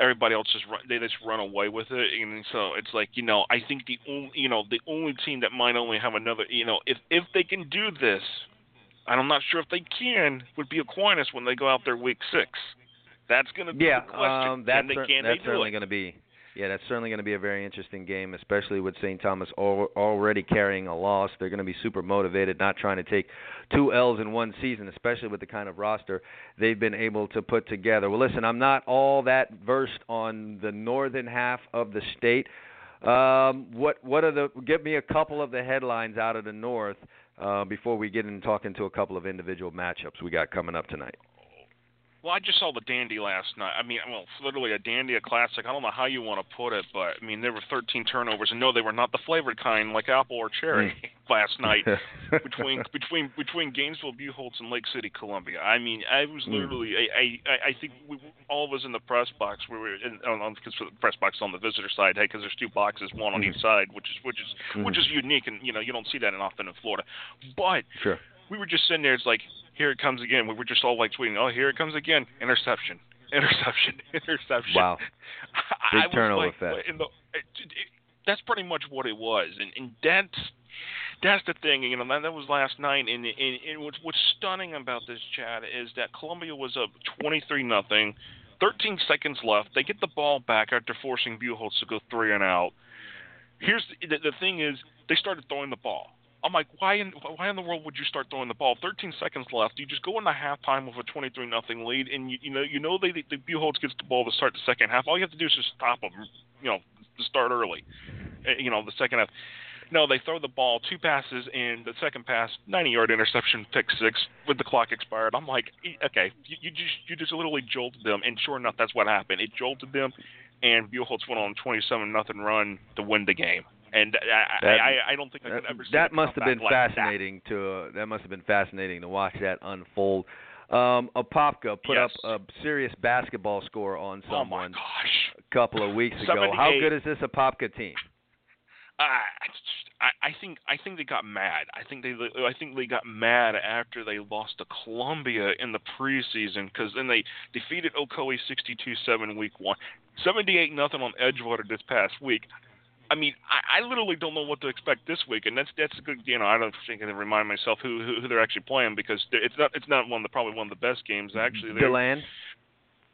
everybody else just run, they just run away with it. And so it's like you know, I think the only you know the only team that might only have another you know if if they can do this, and I'm not sure if they can, would be Aquinas when they go out there week six. That's going to be yeah, the question. Um, that's they, cer- that's certainly going to be. Yeah, that's certainly going to be a very interesting game, especially with St. Thomas al- already carrying a loss. They're going to be super motivated, not trying to take two L's in one season, especially with the kind of roster they've been able to put together. Well, listen, I'm not all that versed on the northern half of the state. Um, what what are the? Give me a couple of the headlines out of the north uh, before we get into talking to a couple of individual matchups we got coming up tonight. Well, I just saw the Dandy last night. I mean, well, literally a Dandy, a classic. I don't know how you want to put it, but I mean, there were 13 turnovers, and no, they were not the flavored kind like apple or cherry Mm. <laughs> last night <laughs> between between between Gainesville, Buchholz, and Lake City, Columbia. I mean, I was Mm. literally, I I, I think we, all of us in the press box, we were in, on, on the press box on the visitor side, hey, because there's two boxes, one on Mm. each side, which is which is Mm. which is unique, and you know, you don't see that often in Florida. But Sure. We were just sitting there. It's like, here it comes again. We were just all like tweeting, oh, here it comes again. Interception, <laughs> interception, interception. Wow. <laughs> Big I was turnover like, in the, it, it, that's pretty much what it was, and, and that's that's the thing. You know, that, that was last night, and, and, and what's what's stunning about this, Chad, is that Columbia was up twenty three nothing. 13 seconds left. They get the ball back after forcing Buchholz to go three and out. Here's the, the, the thing is they started throwing the ball. I'm like, why in why in the world would you start throwing the ball? 13 seconds left. You just go into halftime with a 23 nothing lead, and you, you know you know they the, the Buchholz gets the ball to start the second half. All you have to do is just stop them, you know, to start early. Uh, You know, the second half. No, they throw the ball, two passes, and the second pass, 90-yard interception, pick six, with the clock expired. I'm like, okay, you, you just you just literally jolted them, and sure enough, that's what happened. It jolted them, and Buchholz went on 27 nothing run to win the game. And I, That- I, I, don't think I could ever see that must have been like that. fascinating to uh, that must have been fascinating to watch that unfold. Um, Apopka put Yes. up a serious basketball score on Oh someone gosh! a couple of weeks ago. How good is this Apopka team? I, I think I think they got mad. I think they I think they got mad after they lost to Columbia in the preseason because then they defeated Ocoee 62-7 week one, 78 nothing on Edgewater this past week. I mean, I, I literally don't know what to expect this week, and that's that's a good. You know, I don't think I can remind myself who, who who they're actually playing because it's not it's not one of the probably one of the best games actually. Deland.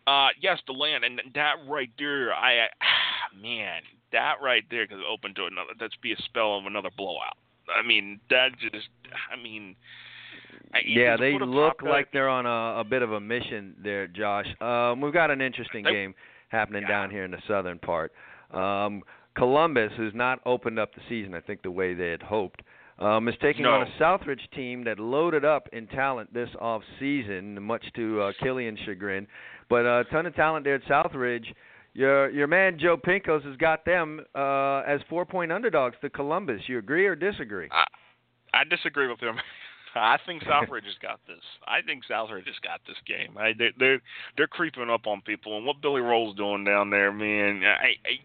Uh, yes, Deland, and that right there, I <sighs> man, that right there could open to another. That's be a spell of another blowout. I mean, that just. I mean. Yeah, they look like they're on a, a bit of a mission there, Josh. Um, we've got an interesting game happening yeah. down here in the southern part. Um, Columbus has not opened up the season, I think, the way they had hoped. Um, is taking no. on a Southridge team that loaded up in talent this off season, much to uh, Killian's chagrin. But a ton of talent there at Southridge. Your your man Joe Pinkos has got them uh, as four point underdogs to Columbus. You agree or disagree? I, I disagree with him. <laughs> I think Southridge has got this. I think Southridge has got this game. I, they, they're they're creeping up on people, and what Billy Rolle's doing down there, man. I, I,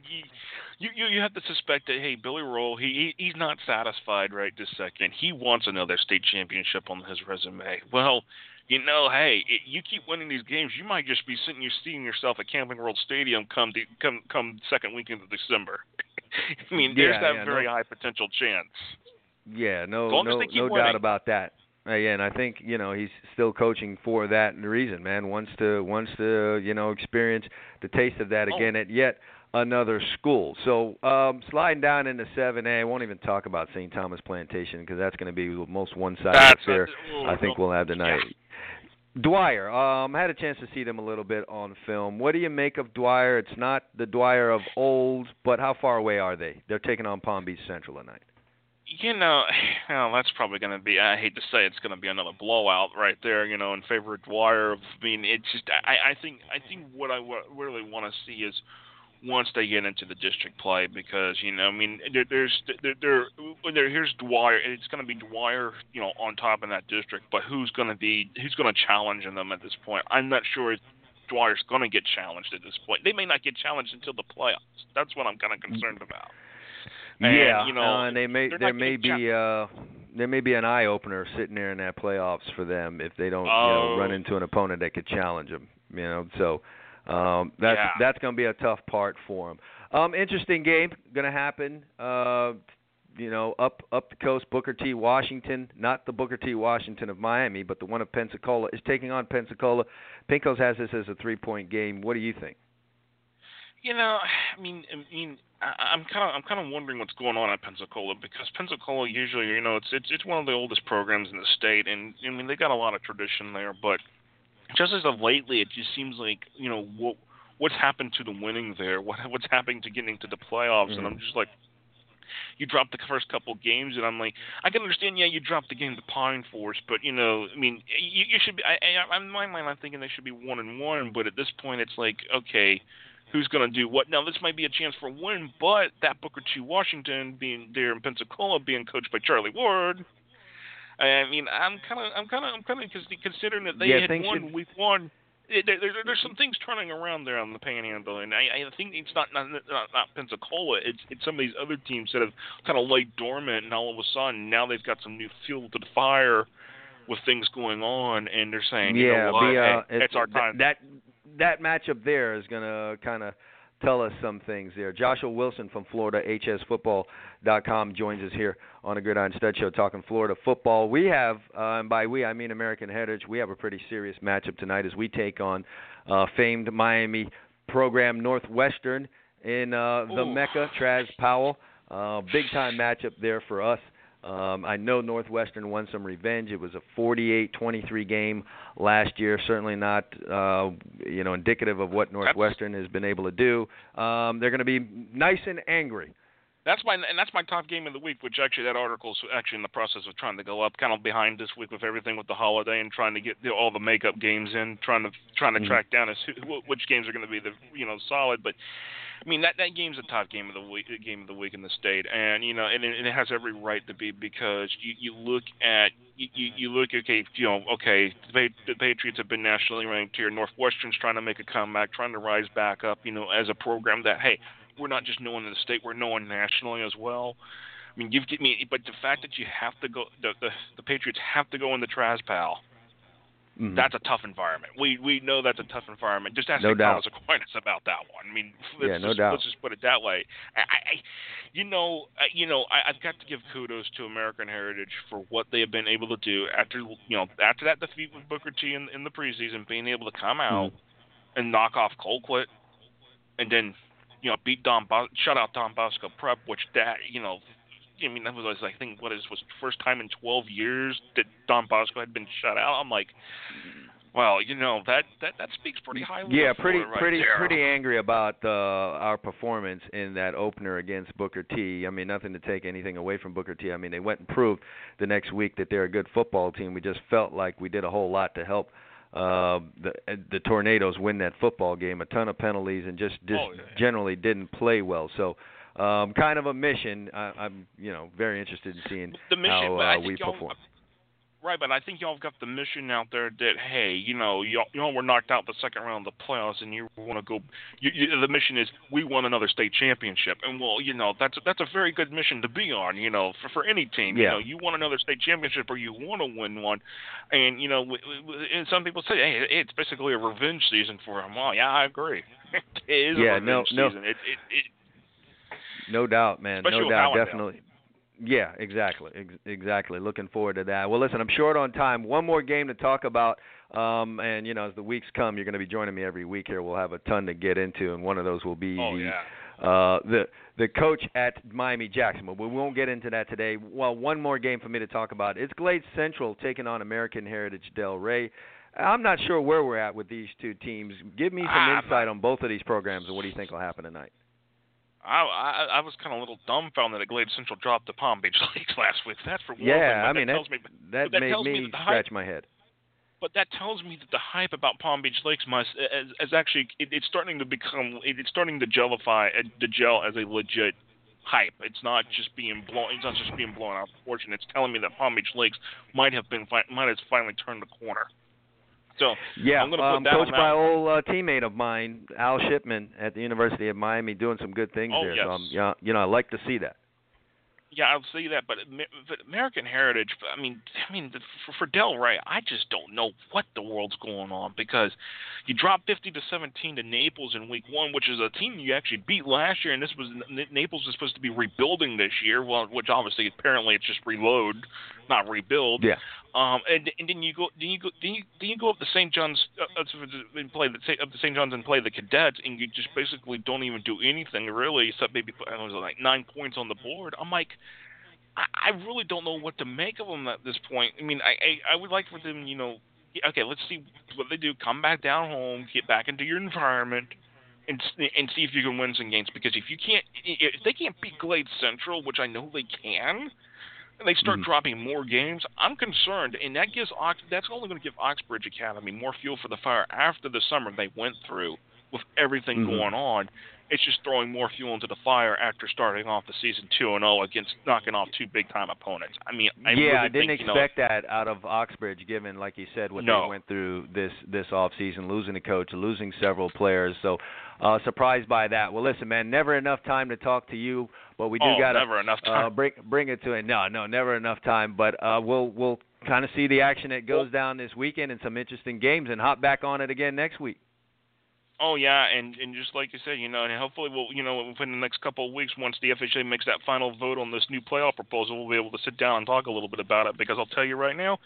you you you have to suspect that hey, Billy Rolle, he he's not satisfied right this second. He wants another state championship on his resume. Well, you know, hey, it, you keep winning these games, you might just be sitting, you seeing yourself at Camping World Stadium come to, come come second weekend of December. <laughs> I mean, there's yeah, that yeah, very no, high potential chance. Yeah, no, no, as they keep no winning. doubt about that. Uh, yeah, and I think you know he's still coaching for that reason, man. Wants to wants to you know experience the taste of that Oh. again at yet another school. So um, sliding down into 7A, I won't even talk about St. Thomas Plantation because that's going to be the most one-sided That's affair I think we'll have tonight. Dwyer, um, I had a chance to see them a little bit on film. What do you make of Dwyer? It's not the Dwyer of old, but how far away are they? They're taking on Palm Beach Central tonight. You know, <sighs> well, that's probably going to be. I hate to say it's going to be another blowout right there. You know, in favor of Dwyer. I mean, it's just. I, I think. I think what I really want to see is once they get into the district play because you know I mean there, there's there, there, there here's Dwyer and it's going to be Dwyer you know on top in that district but who's going to be who's going to challenge them at this point? I'm not sure Dwyer's going to get challenged at this point. They may not get challenged until the playoffs. That's what I'm kind of concerned about. And, yeah, you know uh, and they may they're there may getting be uh there may be an eye opener sitting there in that playoffs for them if they don't you Oh. know run into an opponent that could challenge them. You know, so um, that's Yeah. that's going to be a tough part for them. Um, interesting game going to happen. Uh, you know, up up the coast, Booker T. Washington, not the Booker T. Washington of Miami, but the one of Pensacola is taking on Pensacola. Pincos has this as a three-point game. What do you think? You know, I mean, I mean, I, I'm kind of, I'm kind of wondering what's going on at Pensacola because Pensacola usually, you know, it's it's it's one of the oldest programs in the state, and I mean, they got a lot of tradition there. But just as of lately, it just seems like, you know, what what's happened to the winning there? What what's happening to getting to the playoffs? And mm. I'm just like, you dropped the first couple games, and I'm like, I can understand, yeah, you dropped the game to Pine Forest, but you know, I mean, you, you should be. I, I, in my mind, I'm thinking they should be one and one, but at this point, it's like, okay, who's going to do what? Now, this might be a chance for a win, but that Booker T. Washington being there in Pensacola, being coached by Charlie Ward. I mean, I'm kind of, I'm kind of, I'm kind of considering that they Yeah, had won should- week one. There, there, there- there's some things turning around there on the Panhandle, and I, I think it's not not, not not Pensacola. It's it's some of these other teams that have kind of laid dormant, and all of a sudden now they've got some new fuel to the fire with things going on, and they're saying, you yeah, know what, be, uh, hey, it's our time. That that matchup there is going to kind of tell us some things there. Joshua Wilson from Florida, HSFootball.com, joins us here on a Gridiron Stud Show talking Florida football. We have, uh, and by we I mean American Heritage, we have a pretty serious matchup tonight as we take on uh, famed Miami program Northwestern in uh, the Ooh. Mecca, Traz Powell. Uh, big time matchup there for us. Um, I know Northwestern won some revenge. It was a 48-23 game last year. Certainly not, uh, you know, indicative of what Northwestern has been able to do. Um, they're going to be nice and angry. That's my and that's my top game of the week, which actually that article's actually in the process of trying to go up, kind of behind this week with everything with the holiday and trying to get the, all the makeup games in, trying to trying to Mhm. track down as who, which games are going to be the you know solid. But I mean that that game's a top game of the week, uh, game of the week in the state, and you know and it, and it has every right to be because you you look at you you, look okay you know okay the, Patriots have been nationally ranked here. Northwestern's trying to make a comeback, trying to rise back up, you know, as a program that hey we're not just known in the state, we're known nationally as well. I mean, you've get me, but the fact that you have to go, the the, the Patriots have to go in the Traz Powell. Mhm. That's a tough environment. We we know that's a tough environment. Just ask No. Carlos Aquinas about that one. I mean, <laughs> let's Yeah, no just, doubt. Let's just put it that way. I, I you know, I, you know, I, I've got to give kudos to American Heritage for what they have been able to do after you know after that defeat with Booker T in, in the preseason, being able to come out and knock off Colquitt, and then you know beat Don Bos- shut out Don Bosco Prep, which that you know. I mean, that was I think what is was the first time in 12 years that Don Bosco had been shut out. I'm like, well, you know that that that speaks pretty highly. Yeah, pretty right pretty there. pretty angry about uh, our performance in that opener against Booker T. I mean, nothing to take anything away from Booker T. I mean, they went and proved the next week that they're a good football team. We just felt like we did a whole lot to help uh, the the Tornadoes win that football game. A ton of penalties and just just Oh, yeah. generally didn't play well. So. Um, kind of a mission. I, I'm, you know, very interested in seeing the mission, how uh, we perform. Right, but I think y'all have got the mission out there that hey, you know, y'all, y'all were knocked out the second round of the playoffs, and you want to go. You, you, the mission is we won another state championship, and well, you know, that's that's a very good mission to be on. You know, for for any team, you Yeah. know, you want another state championship or you want to win one, and you know, w- w- and some people say, hey, it's basically a revenge season for them. Well, yeah, I agree. <laughs> it is Yeah, a revenge no- no. season. It, it, it, No doubt, man. Especially no doubt, definitely. Yeah, exactly, ex- exactly. Looking forward to that. Well, listen, I'm short on time. One more game to talk about, um, and you know, as the weeks come, you're going to be joining me every week here. We'll have a ton to get into, and one of those will be oh the yeah. uh, the the coach at Miami Jacksonville. We won't get into that today. Well, one more game for me to talk about. It's Glade Central taking on American Heritage Delray. I'm not sure where we're at with these two teams. Give me some Ah, insight on both of these programs, and what do you think will happen tonight? I, I I was kind of a little dumbfounded that Glade Central dropped the Palm Beach <laughs> Lakes last week. That's for one. Yeah, but I mean that that tells me, that that made tells me me that scratch hype- my head. but that tells me that the hype about Palm Beach Lakes must is, is actually it, it's starting to become it, it's starting to gelify uh, to gel as a legit hype. It's not just being blown. It's not just being blown out of proportion. It's telling me that Palm Beach Lakes might have been might have finally turned the corner. So Yeah, I'm gonna put um, that coached by old uh, teammate of mine, Al Shipman, at the University of Miami, doing some good things Oh, there. yes. So, um, yeah, you know, I like to see that. Yeah, I'll see that, but, but American Heritage. I mean, I mean, for, for Delray, I just don't know what the world's going on because you dropped 50 to 17 to Naples in Week One, which is a team you actually beat last year, and this was N- Naples is supposed to be rebuilding this year. Well, which obviously apparently it's just reload, not rebuild. Yeah. Um, and and then you go, then you go, then you then you go up to St. John's uh, and play the up to St. John's and play the Cadets, and you just basically don't even do anything really, except maybe put I don't know, like nine points on the board. I'm like, I, I really don't know what to make of them at this point. I mean, I I, I would like for them, you know, okay, let's see what they do. Come back down home, get back into your environment. And, and see if you can win some games because if you can't if they can't beat Glade Central which I know they can and they start Mhm. dropping more games, I'm concerned, and that gives Ox. That's only going to give Oxbridge Academy more fuel for the fire after the summer they went through with everything Mhm. going on. It's just throwing more fuel into the fire after starting off the season two and zero against knocking off two big time opponents. I mean, I yeah, really I didn't think, you know, expect that out of Oxbridge, given, like you said, what No. they went through this this off season, losing a coach, losing several players. So, uh, surprised by that. Well, listen, man, never enough time to talk to you, but we do oh, got to never enough uh, bring bring it to it. No, no, never enough time. But uh, we'll we'll kind of see the action that goes down this weekend and some interesting games, and hop back on it again next week. Oh yeah, and and just like you said, you know, and hopefully we'll, you know, within the next couple of weeks, once the FHA makes that final vote on this new playoff proposal, we'll be able to sit down and talk a little bit about it. Because I'll tell you right now,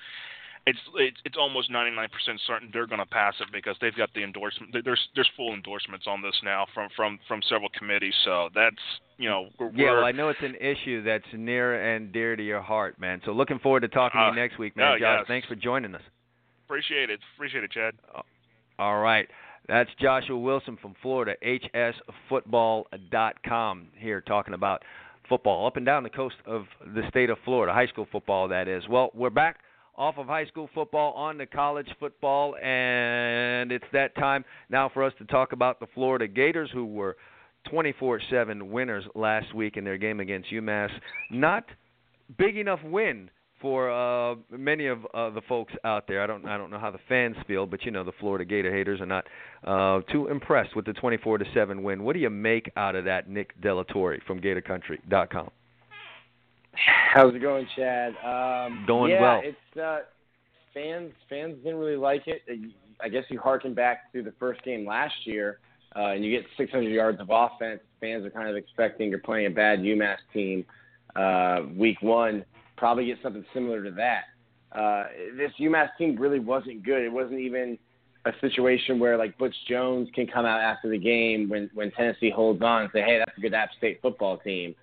it's it's it's almost 99% certain they're going to pass it because they've got the endorsement. There's there's full endorsements on this now from from from several committees. So that's you know we're, Yeah, well, I know it's an issue that's near and dear to your heart, man. So looking forward to talking to Uh, you next week, man. oh, Josh, yes. thanks for joining us. appreciate it, appreciate it, Chad. All right. That's Joshua Wilson from Florida, hsfootball.com, here talking about football up and down the coast of the state of Florida, high school football, that is. Well, we're back off of high school football on to college football, and it's that time now for us to talk about the Florida Gators, who were 24 7 winners last week in their game against UMass. Not big enough win for uh, many of uh, the folks out there. I don't I don't know how the fans feel, but you know the Florida Gator haters are not uh, too impressed with the 24 to seven win. What do you make out of that, Nick Delatorre from GatorCountry.com? How's it going, Chad? Um, Going yeah, well. it's uh, fans. Fans didn't really like it. I guess you harken back to the first game last year, uh, and you get 600 yards of offense. Fans are kind of expecting you're playing a bad UMass team uh, week one. Probably get something similar to that. Uh, this UMass team really wasn't good. It wasn't even a situation where like Butch Jones can come out after the game when when Tennessee holds on and say, "Hey, that's a good App State football team."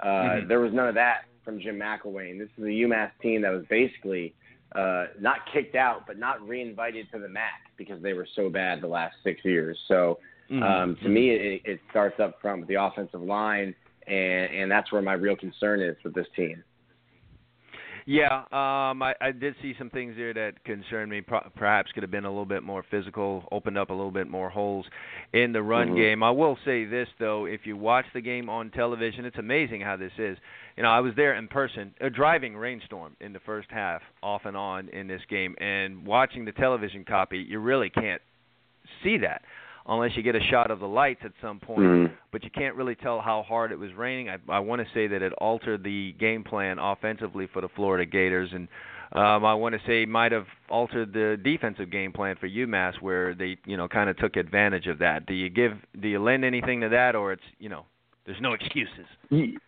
Uh, Mhm. There was none of that from Jim McElwain. This is a UMass team that was basically uh, not kicked out, but not reinvited to the MAC because they were so bad the last six years. So Mhm. um, to me, it, it starts up from the offensive line, and and that's where my real concern is with this team. Yeah, um, I, I did see some things there that concerned me. Pro- perhaps could have been a little bit more physical, opened up a little bit more holes in the run Mhm. game. I will say this though: if you watch the game on television, it's amazing how this is. You know, I was there in person, a driving rainstorm in the first half, off and on in this game, and watching the television copy, you really can't see that unless you get a shot of the lights at some point Mhm. but you can't really tell how hard it was raining. I, I want to say that it altered the game plan offensively for the Florida Gators, and um, I want to say might have altered the defensive game plan for UMass, where they you know kind of took advantage of that. Do you give do you lend anything to that, or it's you know there's no excuses? Ye-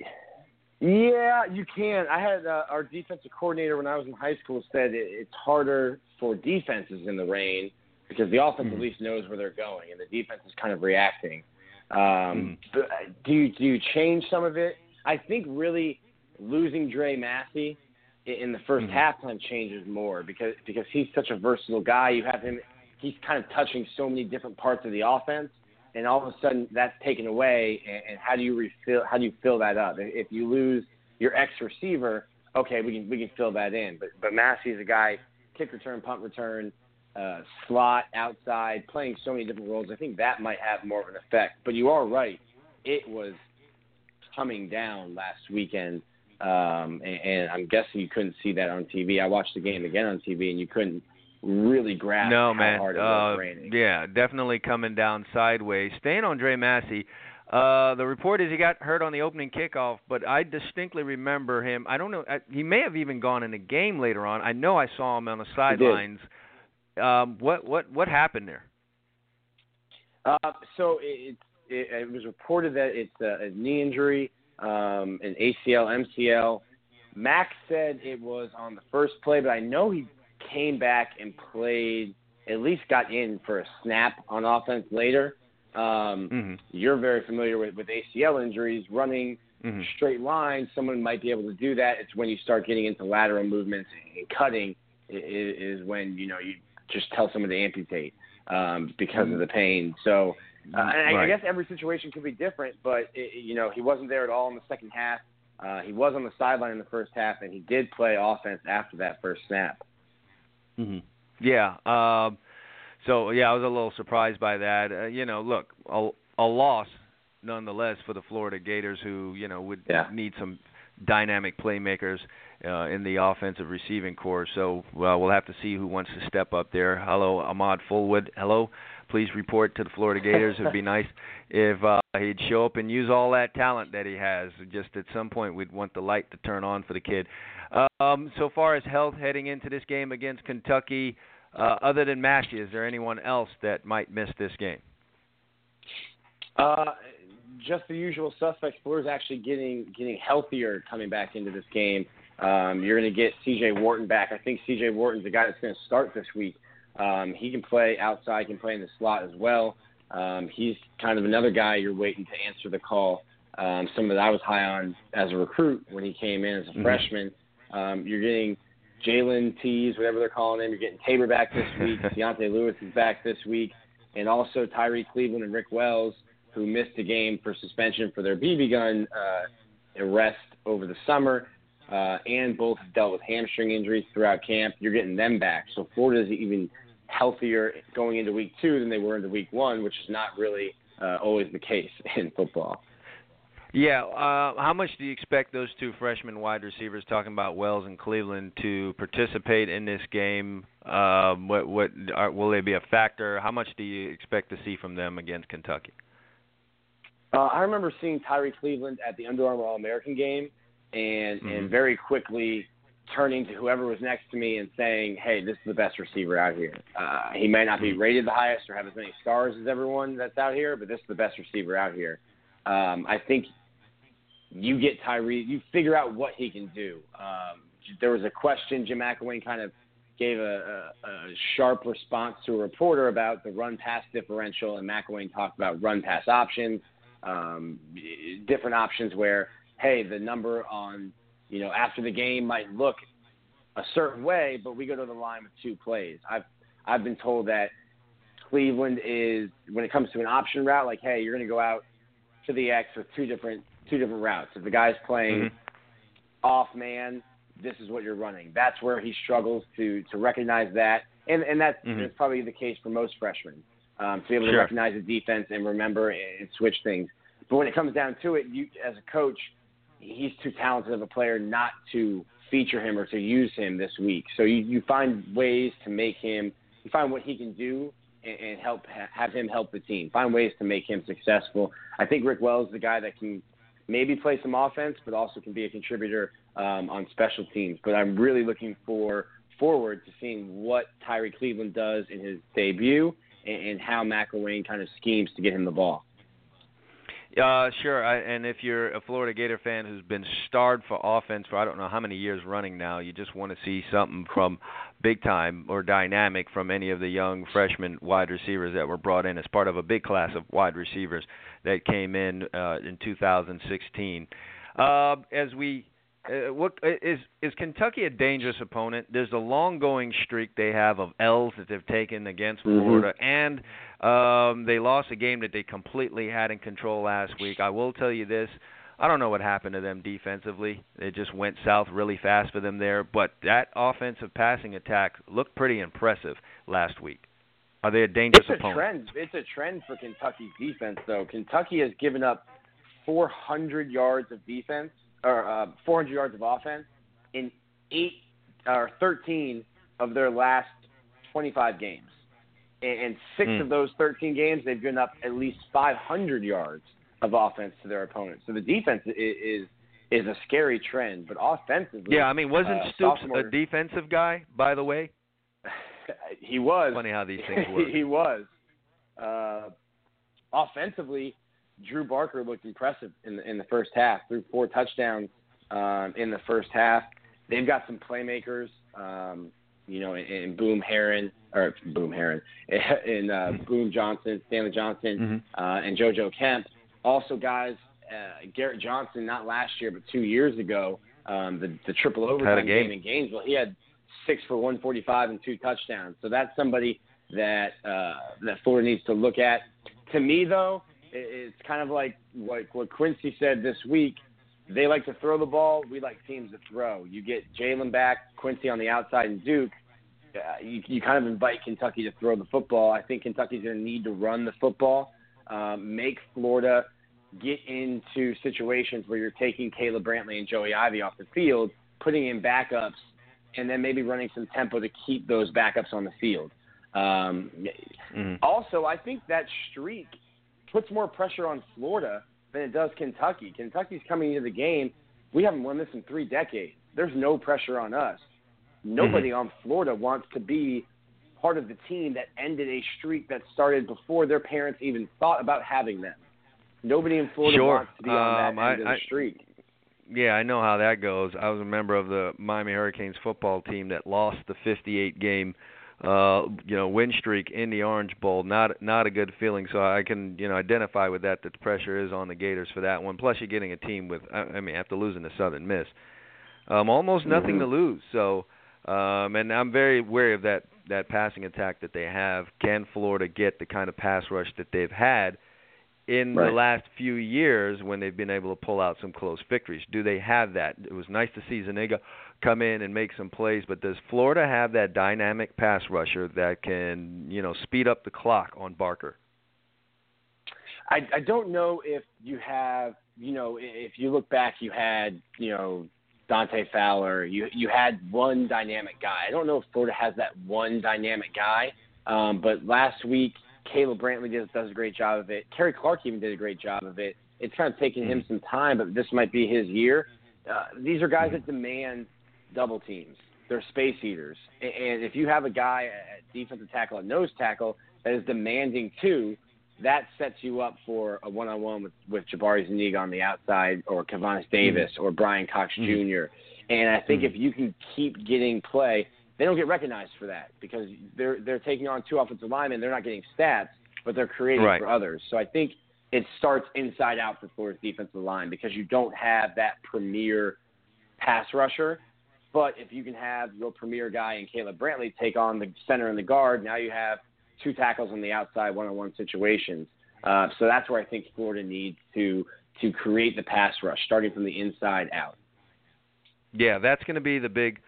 Yeah, you can. I had uh, our defensive coordinator when I was in high school said it, it's harder for defenses in the rain because the offense at hmm. least knows where they're going and the defense is kind of reacting. Um, hmm. but uh, do you do you change some of it? I think really losing Dre Massey in the 1st hmm. halftime changes more because because he's such a versatile guy. You have him; he's kind of touching so many different parts of the offense and all of a sudden that's taken away and, and how do you refill how do you fill that up if you lose your ex receiver okay we can we can fill that in but but Massey is a guy kick return punt return uh, slot outside playing so many different roles I think that might have more of an effect but you are right it was coming down last weekend um, and, and I'm guessing you couldn't see that on TV I watched the game again on TV and you couldn't really grasp no man, hard it was uh, yeah, definitely coming down sideways. Staying on Dre Massey. Uh, the report is he got hurt on the opening kickoff, but I distinctly remember him. I don't know. I, he may have even gone in the game later on. I know I saw him on the sidelines. Um, what what what happened there? Uh, so it, it, it was reported that it's a, a knee injury, um, an ACL, MCL. Max said it was on the first play, but I know he came back and played, at least got in for a snap on offense later. Um, Mm-hmm. You're very familiar with, with ACL injuries. Running Mhm. straight lines, someone might be able to do that. It's when you start getting into lateral movements and cutting i- i- is when you know you just tell someone to amputate um, because of the pain. So uh, and I, I guess every situation could be different, but it, you know he wasn't there at all in the second half. Uh, he was on the sideline in the first half, and he did play offense after that first snap. Mm-hmm. Yeah. Um, so yeah, I was a little surprised by that. Uh, you know, look, a, a loss nonetheless for the Florida Gators, who you know would Yeah. need some dynamic playmakers uh, in the offensive receiving core. So well, we'll have to see who wants to step up there. Hello, Ahmad Fulwood. Hello. Please report to the Florida Gators. It'd be <laughs> nice if uh, he'd show up and use all that talent that he has. Just at some point, we'd want the light to turn on for the kid. Um, so far as health heading into this game against Kentucky, uh, other than Massey, is there anyone else that might miss this game? Uh, just the usual suspects. Florida's actually getting getting healthier coming back into this game. Um, you're going to get C.J. Worton back. I think C.J. Worton's the guy that's going to start this week. Um, he can play outside, can play in the slot as well. Um, he's kind of another guy you're waiting to answer the call. Um, someone that I was high on as a recruit when he came in as a Mhm. freshman. Um, you're getting Jalen Tees, whatever they're calling him. You're getting Tabor back this <laughs> week. Deontay Lewis is back this week, and also Tyrie Cleveland and Rick Wells, who missed a game for suspension for their BB gun uh, arrest over the summer, uh, and both have dealt with hamstring injuries throughout camp. You're getting them back, so Florida's even healthier going into week two than they were into week one, which is not really uh, always the case <laughs> in football. Yeah. Uh, how much do you expect those two freshman wide receivers, talking about Wells and Cleveland, to participate in this game? Um, what what are, will they be a factor? How much do you expect to see from them against Kentucky? Uh, I remember seeing Tyrie Cleveland at the Under Armour All American game, and Mm-hmm. and very quickly turning to whoever was next to me and saying, "Hey, this is the best receiver out here. Uh, he may not be Mm-hmm. rated the highest or have as many stars as everyone that's out here, but this is the best receiver out here." Um, I think you get Tyrie, you figure out what he can do. Um, there was a question Jim McElwain kind of gave a, a, a sharp response to a reporter about the run pass differential, and McElwain talked about run pass options, um, different options where, hey, the number on, you know, after the game might look a certain way, but we go to the line with two plays. I've I've been told that Cleveland is when it comes to an option route, like, hey, you're going to go out to the X with two different two different routes. If the guy's playing Mhm. off man, this is what you're running. That's where he struggles to to recognize that, and and that's, Mhm. that's probably the case for most freshmen um, to be able to Sure. recognize the defense and remember and switch things. But when it comes down to it, you as a coach, he's too talented of a player not to feature him or to use him this week. So you you find ways to make him, you find what he can do and, and help ha- have him help the team. Find ways to make him successful. I think Rick Wells is the guy that can maybe play some offense, but also can be a contributor um, on special teams. But I'm really looking for forward to seeing what Tyrie Cleveland does in his debut and, and how McElwain kind of schemes to get him the ball. Uh, sure. I, and if you're a Florida Gator fan who's been starved for offense for I don't know how many years running now, you just want to see something from big time or dynamic from any of the young freshman wide receivers that were brought in as part of a big class of wide receivers that came in uh, in 2016. Uh, as we uh, what is is Kentucky a dangerous opponent? There's a long going streak they have of L's that they've taken against Mhm. Florida, and um, they lost a game that they completely had in control last week. I will tell you this. I don't know what happened to them defensively. It just went south really fast for them there. But that offensive passing attack looked pretty impressive last week. Are they a dangerous It's a opponent? trend. It's a trend for Kentucky's defense, though. Kentucky has given up 400 yards of defense or uh, 400 yards of offense in eight or 13 of their last 25 games, and, and six Hmm. of those 13 games they've given up at least 500 yards of offense to their opponents. So the defense is is, is a scary trend, but offensively, Yeah, I mean, wasn't uh, Stoops a defensive guy, by the way? <laughs> he was. Funny how these <laughs> things work. he was. Uh, offensively, Drew Barker looked impressive in the in the first half. Threw four touchdowns um, in the first half. They've got some playmakers. Um, you know, in, in Boom Heron or Boom Heron, <laughs> in uh, Boom Johnson, Stanley Johnson, Mhm. uh, and JoJo Kemp. Also, guys, uh, Garrett Johnson, not last year but two years ago, um, the the triple overtime game. game in Gainesville. He had six for 145 and two touchdowns. So that's somebody that uh, that Florida needs to look at. To me, though, it's kind of like what what Quincy said this week. They like to throw the ball. We like teams to throw. You get Jalen back, Quincy on the outside, and Duke. Uh, you, you kind of invite Kentucky to throw the football. I think Kentucky's going to need to run the football, um, make Florida get into situations where you're taking Caleb Brantley and Joey Ivie off the field, putting in backups, and then maybe running some tempo to keep those backups on the field. Um, Mhm. also, I think that streak puts more pressure on Florida than it does Kentucky. Kentucky's coming into the game. We haven't won this in three decades. There's no pressure on us. Nobody on Florida wants to be part of the team that ended a streak that started before their parents even thought about having them. Nobody in Florida Sure. wants to be on Um, that I- end of the I- streak. Yeah, I know how that goes. I was a member of the Miami Hurricanes football team that lost the 58 game uh you know win streak in the Orange Bowl. Not not a good feeling. So I can you know identify with that that the pressure is on the Gators for that one. Plus you're getting a team with I, I mean after losing to Southern Miss, um almost nothing Mhm. to lose. So um and I'm very wary of that that passing attack that they have. Can Florida get the kind of pass rush that they've had? in the last few years when they've been able to pull out some close victories. Do they have that? It was nice to see Zuniga come in and make some plays, but does Florida have that dynamic pass rusher that can, you know, speed up the clock on Barker? I, I don't know if you have you know, if you look back, you had, you know, Dante Fowler. You you had one dynamic guy. I don't know if Florida has that one dynamic guy, um, but last week Caleb Brantley does does a great job of it. Khairi Clark even did a great job of it. It's kind of taken him some time, but this might be his year. Uh, these are guys that demand double teams. They're space eaters, and if you have a guy at defensive tackle and nose tackle that is demanding two, that sets you up for a one-on-one with, with Jabari Zuniga on the outside, or Keivonnis Davis, or Brian Cox Mhm. Jr. And I think if you can keep getting play, they don't get recognized for that because they're they're taking on two offensive linemen. They're not getting stats, but they're creating Right. for others. So I think it starts inside out for Florida's defensive line because you don't have that premier pass rusher. But if you can have your premier guy and Caleb Brantley take on the center and the guard, now you have two tackles on the outside one-on-one situations. Uh, so that's where I think Florida needs to to create the pass rush, starting from the inside out. Yeah, that's going to be the big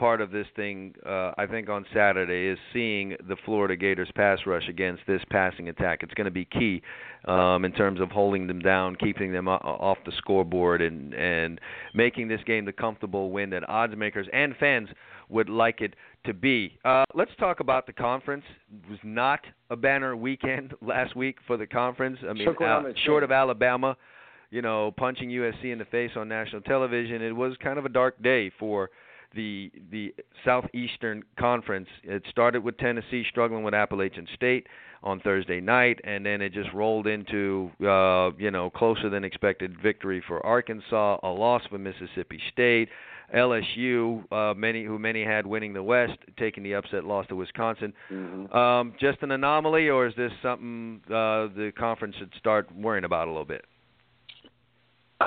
part of this thing. Uh, I think on Saturday is seeing the Florida Gators pass rush against this passing attack. It's going to be key um, in terms of holding them down, keeping them off the scoreboard, and and making this game the comfortable win that odds makers and fans would like it to be. Uh, let's talk about the conference. It was not a banner weekend <laughs> last week for the conference. I mean, uh, short of Alabama you know, punching USC in the face on national television. It was kind of a dark day for the the Southeastern Conference. It started with Tennessee struggling with Appalachian State on Thursday night, and then it just rolled into uh, you know closer than expected victory for Arkansas, a loss for Mississippi State. LSU, uh, many who many had winning the West, taking the upset loss to Wisconsin. Um, just an anomaly, or is this something uh, the conference should start worrying about a little bit? Uh,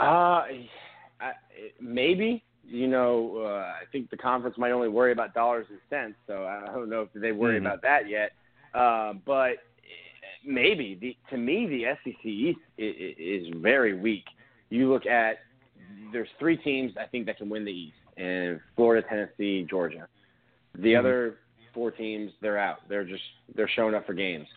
I, maybe. You know, uh, I think the conference might only worry about dollars and cents, so I don't know if they worry Mhm. about that yet. Uh, but maybe. The, to me, the SEC East is, is very weak. You look at there's three teams I think that can win the East, and Florida, Tennessee, Georgia. The Mhm. other four teams, they're out. They're just they're showing up for games.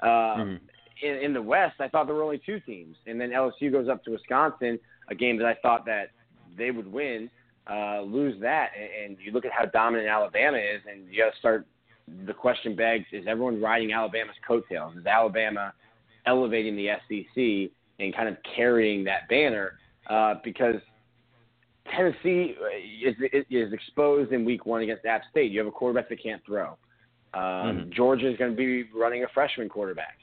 Uh, Mhm. in, in the West, I thought there were only two teams, and then LSU goes up to Wisconsin, a game that I thought that they would win, uh, lose that, and, and you look at how dominant Alabama is, and you got to start. The question begs: Is everyone riding Alabama's coattails? Is Alabama elevating the SEC and kind of carrying that banner? Uh, because Tennessee uh, is, is exposed in Week One against App State. You have a quarterback that can't throw. Um, Mhm. Georgia is going to be running a freshman quarterback.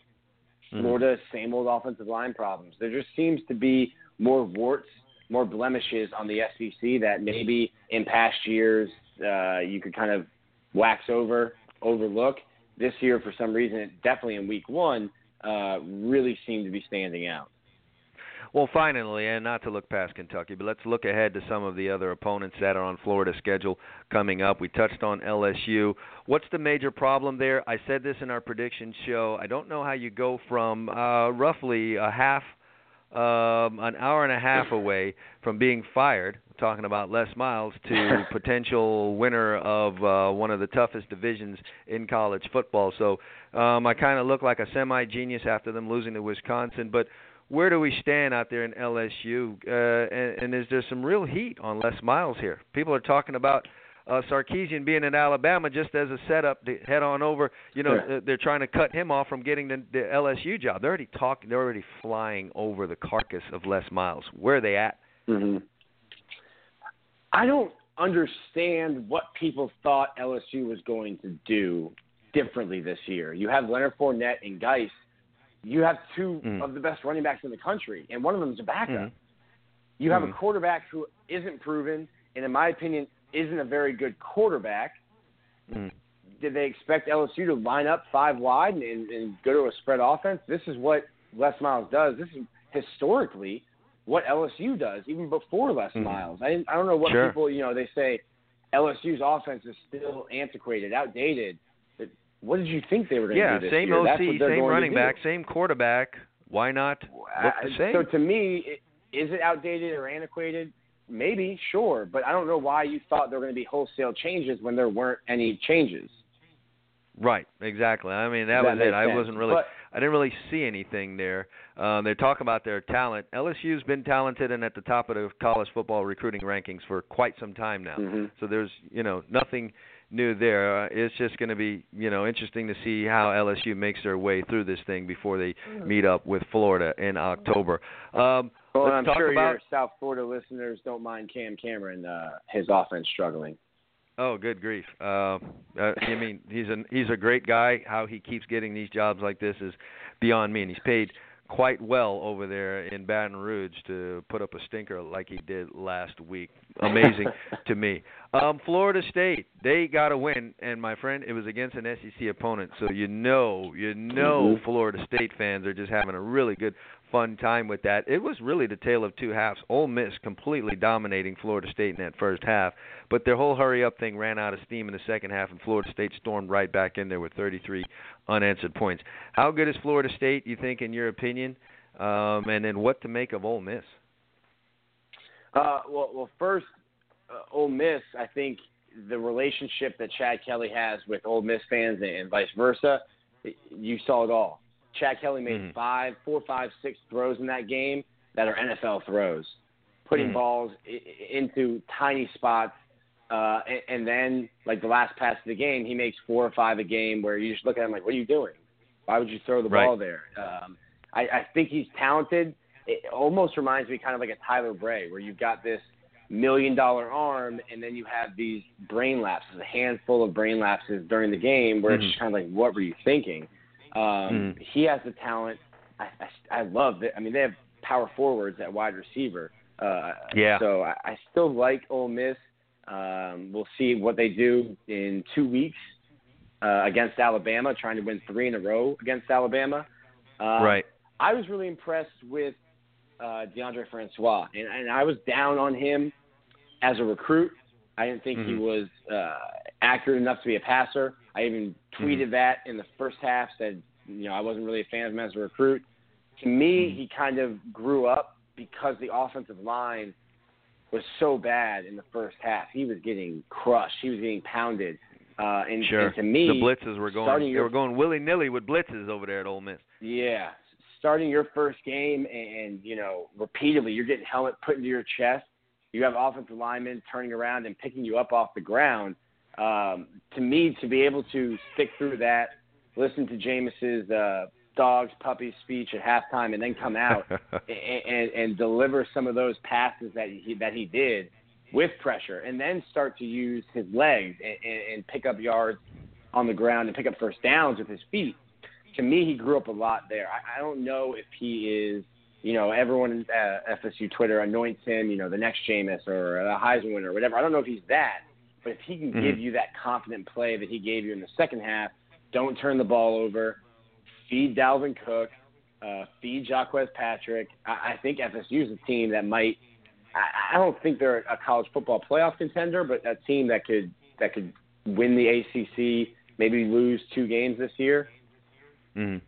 Mhm. Florida, same old offensive line problems. There just seems to be more warts, more blemishes on the SEC that maybe in past years uh, you could kind of wax over, overlook. This year, for some reason, definitely in week one, uh, really seemed to be standing out. Well, finally, and not to look past Kentucky, but let's look ahead to some of the other opponents that are on Florida's schedule coming up. We touched on LSU. What's the major problem there? I said this in our prediction show. I don't know how you go from uh, roughly a half, um, an hour and a half away from being fired, talking about Les Miles, to <laughs> potential winner of uh, one of the toughest divisions in college football. So um, I kind of look like a semi genius after them losing to Wisconsin, but where do we stand out there in LSU? Uh, and, and is there some real heat on Les Miles here? People are talking about uh, Sarkisian being in Alabama just as a setup to head on over. You know, Sure. they're trying to cut him off from getting the, the LSU job. They're already talking. They're already flying over the carcass of Les Miles. Where are they at? Mm-hmm. I don't understand what people thought LSU was going to do differently this year. You have Leonard Fournette and Guice. You have two Mm. of the best running backs in the country, and one of them is a backup. Mm. You have a quarterback who isn't proven, and in my opinion, isn't a very good quarterback. Mm. Did they expect LSU to line up five wide and, and go to a spread offense? This is what Les Miles does. This is historically what LSU does, even before Les Mhm. Miles. I, I don't know what Sure. people, you know, they say LSU's offense is still antiquated, outdated. But what did you think they were going to Yeah, do this same year? OC, same running back, same quarterback. Why not look the same? So to me, i- is it outdated or antiquated? Maybe, sure, but I don't know why you thought there were going to be wholesale changes when there weren't any changes. Right, exactly. I mean, that, That was it. makes I wasn't really. But- I didn't really see anything there. Uh, they talk about their talent. LSU's been talented and at the top of the college football recruiting rankings for quite some time now. Mm-hmm. So there's you know nothing new there. Uh, it's just going to be you know interesting to see how LSU makes their way through this thing before they meet up with Florida in October. Um, Well, let's I'm sure about your South Florida listeners don't mind Cam Cameron, uh, his offense struggling. Oh, good grief! Uh, uh, I mean, he's a he's a great guy. How he keeps getting these jobs like this is beyond me, and he's paid quite well over there in Baton Rouge to put up a stinker like he did last week. Amazing <laughs> to me. Um, Florida State, they got a win, and my friend, it was against an SEC opponent, so you know, you know, Mhm. Florida State fans are just having a really good fun time with that. It was really the tale of two halves. Ole Miss completely dominating Florida State in that first half, but their whole hurry up thing ran out of steam in the second half, and Florida State stormed right back in there with 33 unanswered points. How good is Florida State, you think, in your opinion? Um, and then what to make of Ole Miss? Uh, well, well, first, uh, Ole Miss. I think the relationship that Chad Kelly has with Ole Miss fans and vice versa, you saw it all. Chad Kelly made Mhm. five, four, five, six throws in that game that are NFL throws, putting Mhm. balls I- into tiny spots. Uh, and, and then, like the last pass of the game, he makes four or five a game where you just look at him like, "What are you doing? Why would you throw the Right. ball there?" Um, I, I think he's talented. It almost reminds me kind of like a Tyler Bray, where you've got this million dollar arm, and then you have these brain lapses, a handful of brain lapses during the game, where it's Mhm. just kind of like, what were you thinking? Um, Mhm. He has the talent. I, I, I love it. I mean, they have power forwards at wide receiver. Uh, Yeah. So I, I still like Ole Miss. Um, we'll see what they do in two weeks uh, against Alabama, trying to win three in a row against Alabama. Um, right. I was really impressed with uh, Deondre Francois, and, and I was down on him as a recruit. I didn't think he Mhm. was uh, accurate enough to be a passer. I even tweeted Mhm. that in the first half, said you know I wasn't really a fan of him as a recruit. To me, Mhm. he kind of grew up because the offensive line was so bad in the first half. He was getting crushed. He was getting pounded. Uh, and, Sure. and to me, the blitzes were going. starting They your were going willy nilly with blitzes over there at Ole Miss. yeah, starting your first game and, and you know repeatedly, you're getting helmet put into your chest. You have offensive linemen turning around and picking you up off the ground. Um, to me, to be able to stick through that, listen to Jameis's uh, dogs puppies speech at halftime, and then come out <laughs> and, and, and deliver some of those passes that he that he did with pressure, and then start to use his legs and, and, and pick up yards on the ground and pick up first downs with his feet. To me, he grew up a lot there. I, I don't know if he is, you know, everyone at FSU Twitter anoints him, you know, the next Jameis or a Heisman winner or whatever. I don't know if he's that, but if he can Mhm. give you that confident play that he gave you in the second half, don't turn the ball over, feed Dalvin Cook, uh, feed Jacques Patrick. I, I think FSU is a team that might. I, I don't think they're a college football playoff contender, but a team that could that could win the ACC, maybe lose two games this year. Mhm.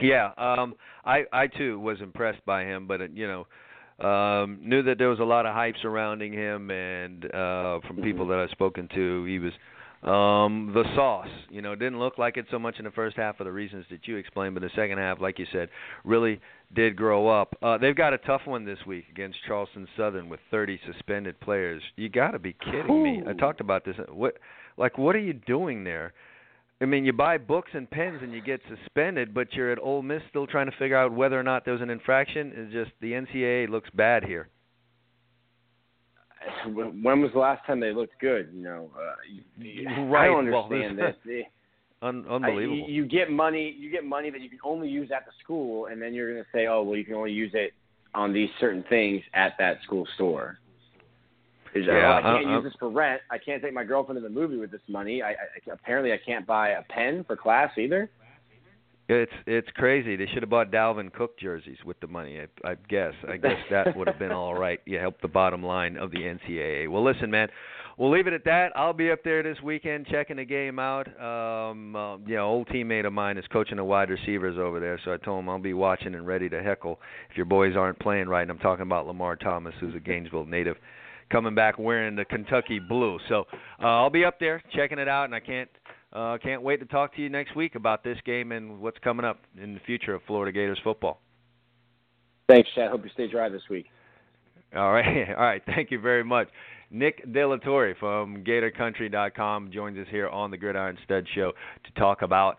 Yeah, um, I I too was impressed by him, but uh, you know, um, knew that there was a lot of hype surrounding him, and uh, from people that I've spoken to, he was um, the sauce. You know, didn't look like it so much in the first half for the reasons that you explained, but the second half, like you said, really did grow up. Uh, they've got a tough one this week against Charleston Southern with 30 suspended players. You got to be kidding me! I talked about this. What, like, what are you doing there? I mean, you buy books and pens and you get suspended, but you're at Ole Miss still trying to figure out whether or not there was an infraction. It's just the NCAA looks bad here. When was the last time they looked good? You know, uh, you, I don't understand <laughs> this- this. Un- I- unbelievable. you, you get money. You get money that you can only use at the school, and then you're going to say, "Oh, well, you can only use it on these certain things at that school store." Is, Yeah, oh, I can't uh, use this for rent. I can't take my girlfriend to the movie with this money. I, I apparently I can't buy a pen for class either. It's it's crazy. They should have bought Dalvin Cook jerseys with the money. I, I guess. I guess that would have been all right. You help the bottom line of the NCAA. Well, listen, man. We'll leave it at that. I'll be up there this weekend checking the game out. Um, uh, you know, old teammate of mine is coaching the wide receivers over there, so I told him I'll be watching and ready to heckle if your boys aren't playing right. And I'm talking about Lamar Thomas, who's a Gainesville native, coming back wearing the Kentucky blue. So uh, I'll be up there checking it out, and I can't uh, can't wait to talk to you next week about this game and what's coming up in the future of Florida Gators football. Thanks, Chad. Hope you stay dry this week. All right, <laughs> all right. Thank you very much. Nick Delatorre from GatorCountry.com joins us here on the Gridiron Stud Show to talk about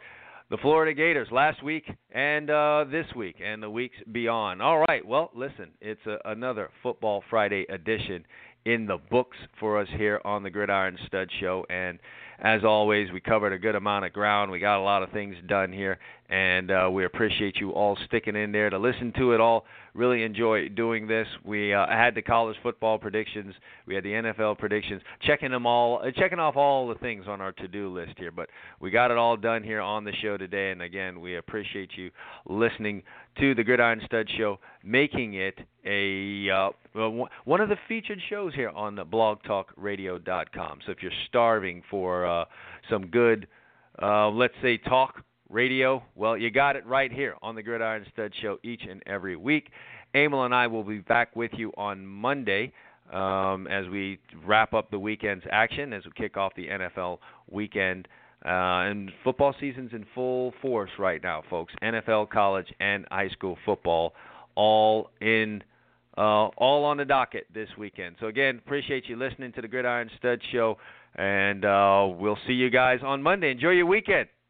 the Florida Gators last week and uh, this week and the weeks beyond. All right, well, listen, it's a, another Football Friday edition in the books for us here on the Gridiron Stud Show. And as always, we covered a good amount of ground. We got a lot of things done here, and uh, we appreciate you all sticking in there to listen to it all. Really enjoy doing this. We uh, had the college football predictions, we had the NFL predictions, checking them all, uh, checking off all the things on our to-do list here. But we got it all done here on the show today, and again, we appreciate you listening to the Gridiron Stud Show, making it a uh, one of the featured shows here on the blogtalkradio.com. So if you're starving for uh, some good, uh, let's say, talk radio, well, you got it right here on the Gridiron Stud Show each and every week. Emil and I will be back with you on Monday um, as we wrap up the weekend's action, as we kick off the NFL weekend. Uh, and football season's in full force right now, folks. NFL, college, and high school football all in uh, all on the docket this weekend. So again, appreciate you listening to the Gridiron Stud Show, and uh, we'll see you guys on Monday. Enjoy your weekend.